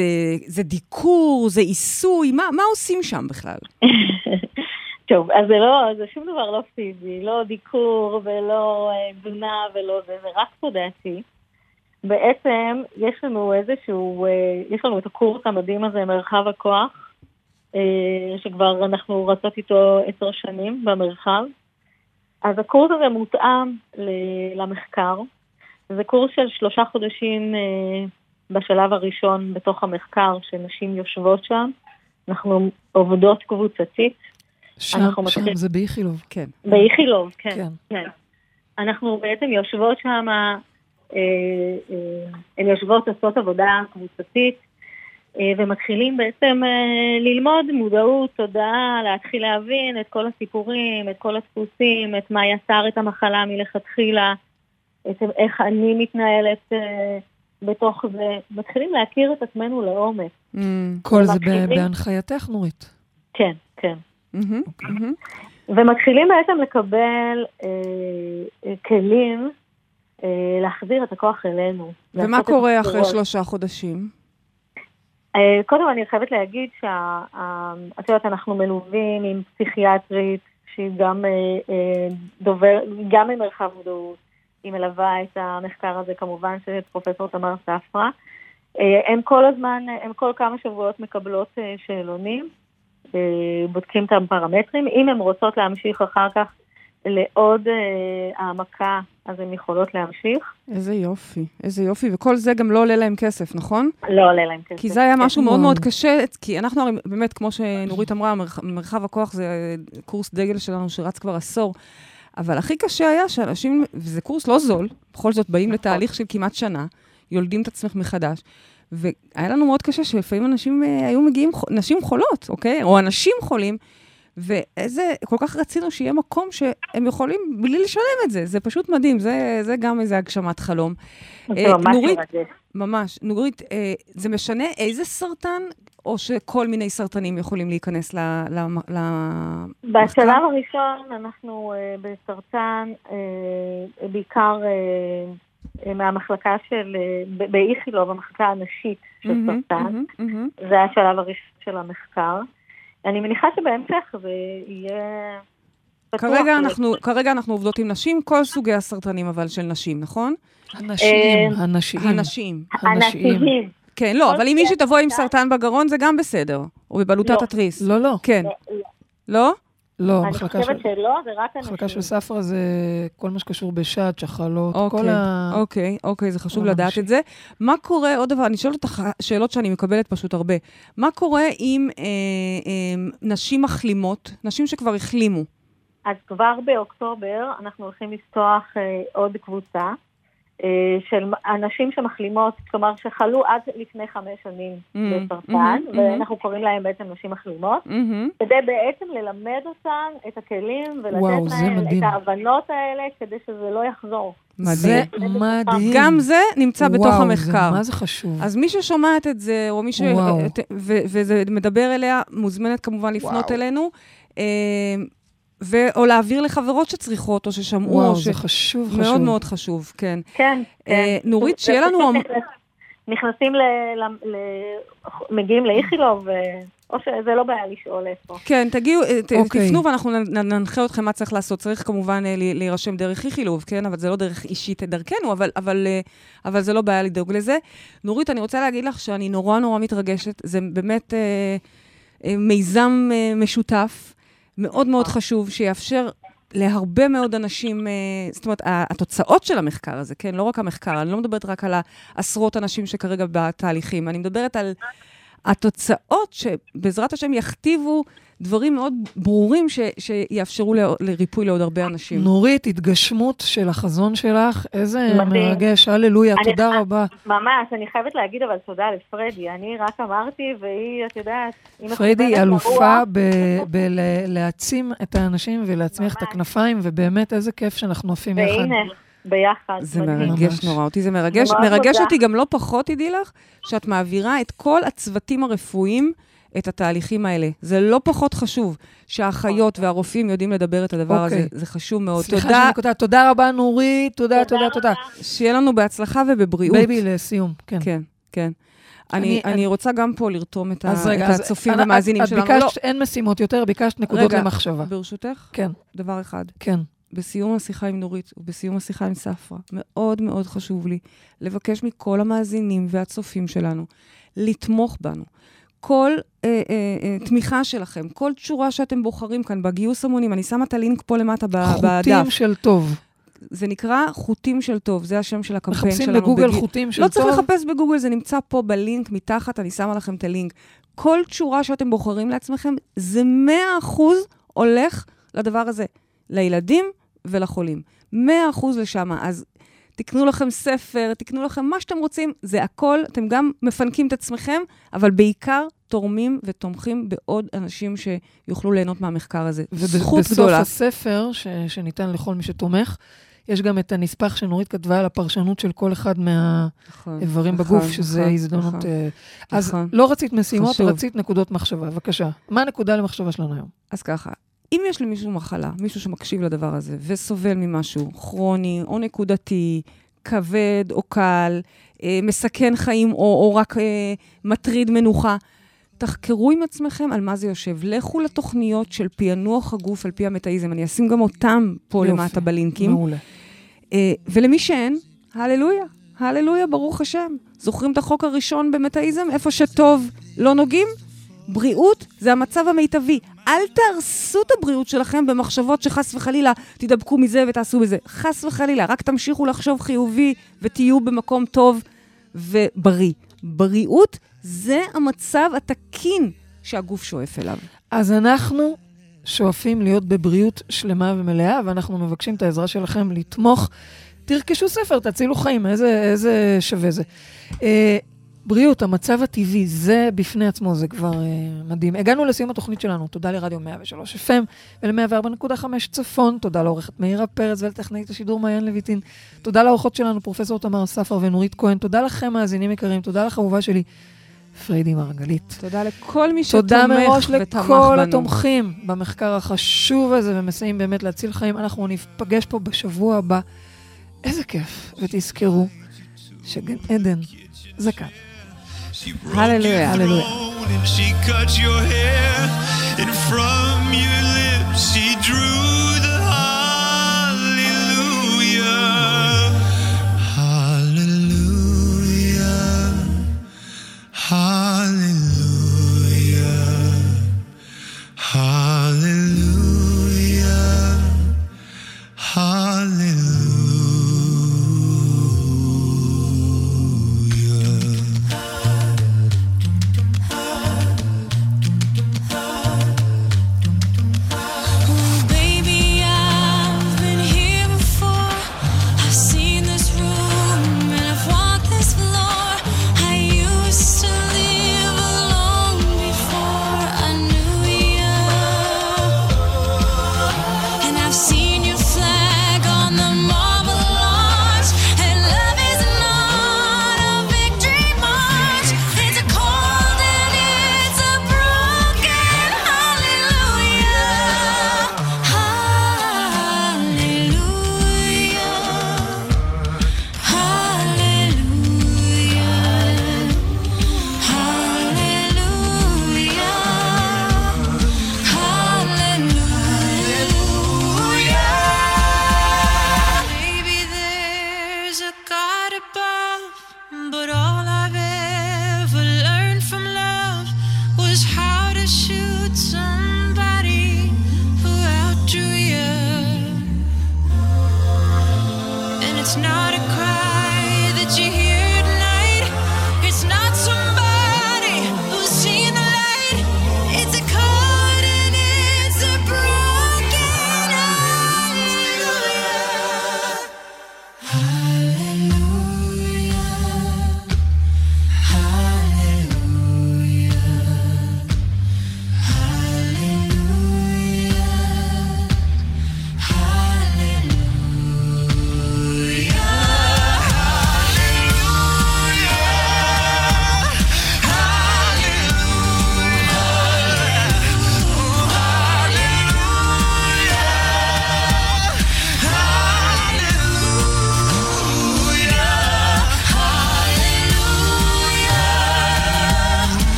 זה דיקור, זה עיסוי, מה, מה עושים שם בכלל? טוב, אז זה לא, זה שום דבר לא פיזי, לא דיקור ולא תזונה אה, ולא זה, זה רק תודעתי. בעצם יש לנו איזשהו, אה, יש לנו את הקורס המדהים הזה, מרחב הכוח, שכבר אנחנו רצות איתו עשר שנים במרחב. אז הקורס הזה מותאם למחקר. זה קורס של שלושה חודשים אה, בשלב הראשון בתוך המחקר, שנשים יושבות שם. אנחנו עובדות קבוצתית. שם, שם מתחיל... זה באיכילוב, כן. באיכילוב, כן, כן. כן. אנחנו בעצם יושבות שם אה, אה, הן יושבות, עושות עבודה קבוצתית אה, ומתחילים בעצם ללמוד מודעות, תודעה, להתחיל להבין את כל הסיפורים, את כל הדפוסים, את מה יצר את המחלה מלכתחילה, את איך אני מתנהלת בתוך זה. מתחילים להכיר את עצמנו לעומק. Mm, כל זה בהנחייתך, נורית. כן, כן. אוקיי. ומתחילים בעצם לקבל אה, כלים אה, להחזיר את הכוח אלינו. ומה קורה אחרי שלושה חודשים? אה, קודם אני חייבת להגיד שאת יודעת, אנחנו מלווים עם פסיכיאטרית שהיא גם אה, דובר, גם ממרחב מודעות, היא מלווה את המחקר הזה כמובן של פרופסור תמר ספרא. הם כל הזמן, הם כל כמה שבועות מקבלות שאלונים, בודקים את הפרמטרים. אם הן רוצות להמשיך אחר כך לעוד אה, העמקה, אז הן יכולות להמשיך. איזה יופי, איזה יופי, וכל זה גם לא עולה להם כסף, נכון? לא עולה להם כסף. כי זה היה משהו מאוד מאוד קשה, כי אנחנו הרי באמת, כמו שנורית אמרה, מרחב הכוח זה קורס דגל שלנו שרץ כבר עשור. אבל הכי קשה היה שאנשים, וזה קורס לא זול, בכל זאת באים נכון. לתהליך של כמעט שנה, יולדים את עצמך מחדש. והיה לנו מאוד קשה שלפעמים אנשים אה, היו מגיעים, נשים חולות, אוקיי? או אנשים חולים, ואיזה, כל כך רצינו שיהיה מקום שהם יכולים בלי לשלם את זה. זה פשוט מדהים, זה, זה גם איזה הגשמת חלום. זה אה, ממש נורית, ממש. נורית, אה, זה משנה איזה סרטן, או שכל מיני סרטנים יכולים להיכנס למחקר? בשלב הראשון אנחנו אה, בסרטן, בעיקר מהמחלקה של, באיכילוב, המחלקה הנשית של סרטן. זה השלב הראשון של המחקר. אני מניחה שבהמשך זה יהיה... כרגע אנחנו, כרגע אנחנו עובדות עם נשים, כל סוגי הסרטנים אבל של נשים, נכון? הנשים, הנשים. הנשים. הנשים. כן, לא, אבל אם מישהי תבוא עם סרטן בגרון זה גם בסדר, או בבלוטת לא. התריס. לא, לא. כן. לא? לא, המחלקה של... אני חושבת שלא, זה רק אנשים. המחלקה של ספרא זה כל מה שקשור בשד, שחלות, אוקיי, כל ה... אוקיי, אוקיי, זה חשוב לדעת אנשים. את זה. מה קורה, עוד דבר, אני שואלת אותך שאלות שאני מקבלת פשוט הרבה. מה קורה עם אה, אה, נשים מחלימות, נשים שכבר החלימו? אז כבר באוקטובר אנחנו הולכים לפתוח אה, עוד קבוצה. אה, של אנשים שמחלימות, כלומר שחלו עד לפני חמש שנים mm-hmm, בסרטן, mm-hmm, ואנחנו mm-hmm. קוראים להם בעצם נשים מחלימות, mm-hmm. כדי בעצם ללמד אותן את הכלים ולתת וואו, להם את ההבנות האלה כדי שזה לא יחזור. זה מדהים. גם זה נמצא וואו, בתוך המחקר. זה, מה זה חשוב. אז מי ששומעת את זה, או מי ש... וזה מדבר אליה, מוזמנת כמובן לפנות וואו. אלינו. אה, ו- או להעביר לחברות שצריכות, או ששמעו, וואו, או ש... זה חשוב, מאוד חשוב. מאוד מאוד חשוב, כן. כן, אה, כן. נורית, שיהיה לנו... נכנסים ל... ל... ל... מגיעים לאיכילוב, אה, או שזה לא בעיה לשאול איפה. כן, תגיעו, אה, ת- אוקיי. תפנו ואנחנו ננחה אתכם מה צריך לעשות. צריך כמובן אה, ל- להירשם דרך איכילוב, כן? אבל זה לא דרך אישית דרכנו, אבל, אבל, אה, אבל זה לא בעיה לדאוג לזה. נורית, אני רוצה להגיד לך שאני נורא נורא מתרגשת. זה באמת אה, אה, מיזם אה, משותף, מאוד מאוד חשוב, שיאפשר להרבה מאוד אנשים, אה, זאת אומרת, התוצאות של המחקר הזה, כן? לא רק המחקר, אני לא מדברת רק על העשרות אנשים שכרגע בתהליכים, אני מדברת על התוצאות שבעזרת השם יכתיבו דברים מאוד ברורים ש, שיאפשרו ל- לריפוי לעוד הרבה אנשים. נורית, התגשמות של החזון שלך, איזה מדהים. מרגש, הללויה, אני- תודה רבה. ממש, אני חייבת להגיד אבל תודה לפרדי. אני רק אמרתי, והיא, את יודעת, היא פרידי היא אלופה בלהעצים את האנשים ולהצמיח את הכנפיים, ובאמת איזה כיף שאנחנו עפים יחד. והנה, ביחד. זה מדהים. מרגש. נורא, אותי זה מרגש. מרגש. אותי גם לא פחות, תדעי לך, שאת מעבירה את כל הצוותים הרפואיים את התהליכים האלה. זה לא פחות חשוב שהאחיות והרופאים יודעים לדבר את הדבר הזה. אוקיי. זה חשוב מאוד. סליחה תודה, שאני קוטעת, תודה רבה נורית, תודה, תודה, תודה תודה. שיהיה לנו בהצלחה ובבריאות. baby, לסיום, כן. כן, כן. אני- אני, אני- רוצה גם פה לרתום את, ה, רגע, את אז הצופים את- והמאזינים את שלנו. ביקשת, אין משימות יותר, ביקשת נקודות רגע, למחשבה. ברשותך, כן, דבר אחד. כן. בסיום השיחה עם נורית ובסיום השיחה עם ספרא, מאוד מאוד חשוב לי לבקש מכל המאזינים והצופים שלנו לתמוך בנו. כל אה, אה, אה, תמיכה שלכם, כל תשורה שאתם בוחרים כאן בגיוס המונים, אני שמה את הלינק פה למטה ב- בדף. חוטים של טוב. זה נקרא חוטים של טוב, זה השם של הקמפיין מחפשים שלנו. בגוגל בגי- חוטים של לא טוב. צריך לחפש בגוגל, זה נמצא פה בלינק מתחת, אני שמה לכם את הלינק. כל תשורה שאתם בוחרים לעצמכם, זה 100% הולך לדבר הזה, לילדים ולחולים. 100% לשם. אז תקנו לכם ספר, תקנו לכם מה שאתם רוצים, זה הכל, אתם גם מפנקים את עצמכם, אבל בעיקר תורמים ותומכים בעוד אנשים שיוכלו ליהנות מהמחקר הזה. זכות ובסוף גדולה. הספר, ש, שניתן לכל מי שתומך, יש גם את הנספח שנורית כתבה על הפרשנות של כל אחד מהאיברים נכון, בגוף, נכון, שזה נכון, הזדמנות... נכון. אה, אז נכון. לא רצית משימות, חשוב. רצית נקודות מחשבה. בבקשה. מה הנקודה למחשבה שלנו היום? אז ככה, אם יש למישהו מחלה, מישהו שמקשיב לדבר הזה, וסובל ממשהו כרוני או נקודתי, כבד או קל, אה, מסכן חיים או, או רק אה, מטריד מנוחה, תחקרו עם עצמכם על מה זה יושב. לכו לתוכניות של פענוח הגוף על פי המטאיזם. אני אשים גם אותם פה יופי. למטה בלינקים. מעולה. אה, ולמי שאין, הללויה, הללויה, ברוך השם. זוכרים את החוק הראשון במטאיזם? איפה שטוב לא נוגעים? בריאות זה המצב המיטבי. אל תהרסו את הבריאות שלכם במחשבות שחס וחלילה תדבקו מזה ותעשו בזה. חס וחלילה, רק תמשיכו לחשוב חיובי ותהיו במקום טוב ובריא. בריאות זה המצב התקין שהגוף שואף אליו. אז אנחנו שואפים להיות בבריאות שלמה ומלאה, ואנחנו מבקשים את העזרה שלכם לתמוך. תרכשו ספר, תצילו חיים, איזה, איזה שווה זה. בריאות, המצב הטבעי, זה בפני עצמו, זה כבר אה, מדהים. הגענו לסיום התוכנית שלנו, תודה לרדיו 103 FM ול-104.5 צפון, תודה לעורכת מאירה פרץ ולטכנאית השידור מעיין לויטין, תודה לאורחות שלנו, פרופסור תמר ספר ונורית כהן, תודה לכם, מאזינים יקרים, תודה לך, אהובה שלי, פריידי מרגלית. תודה לכל מי שתומך תודה מראש ותמך לכל בנו. התומכים במחקר החשוב הזה ומסייעים באמת להציל חיים. אנחנו ניפגש פה בשבוע הבא. איזה כיף. ותזכרו שגן עדן זה כאן. She hallelujah, your hallelujah. and she cut your hair, and from your lips she drew hallelujah, hallelujah, hallelujah.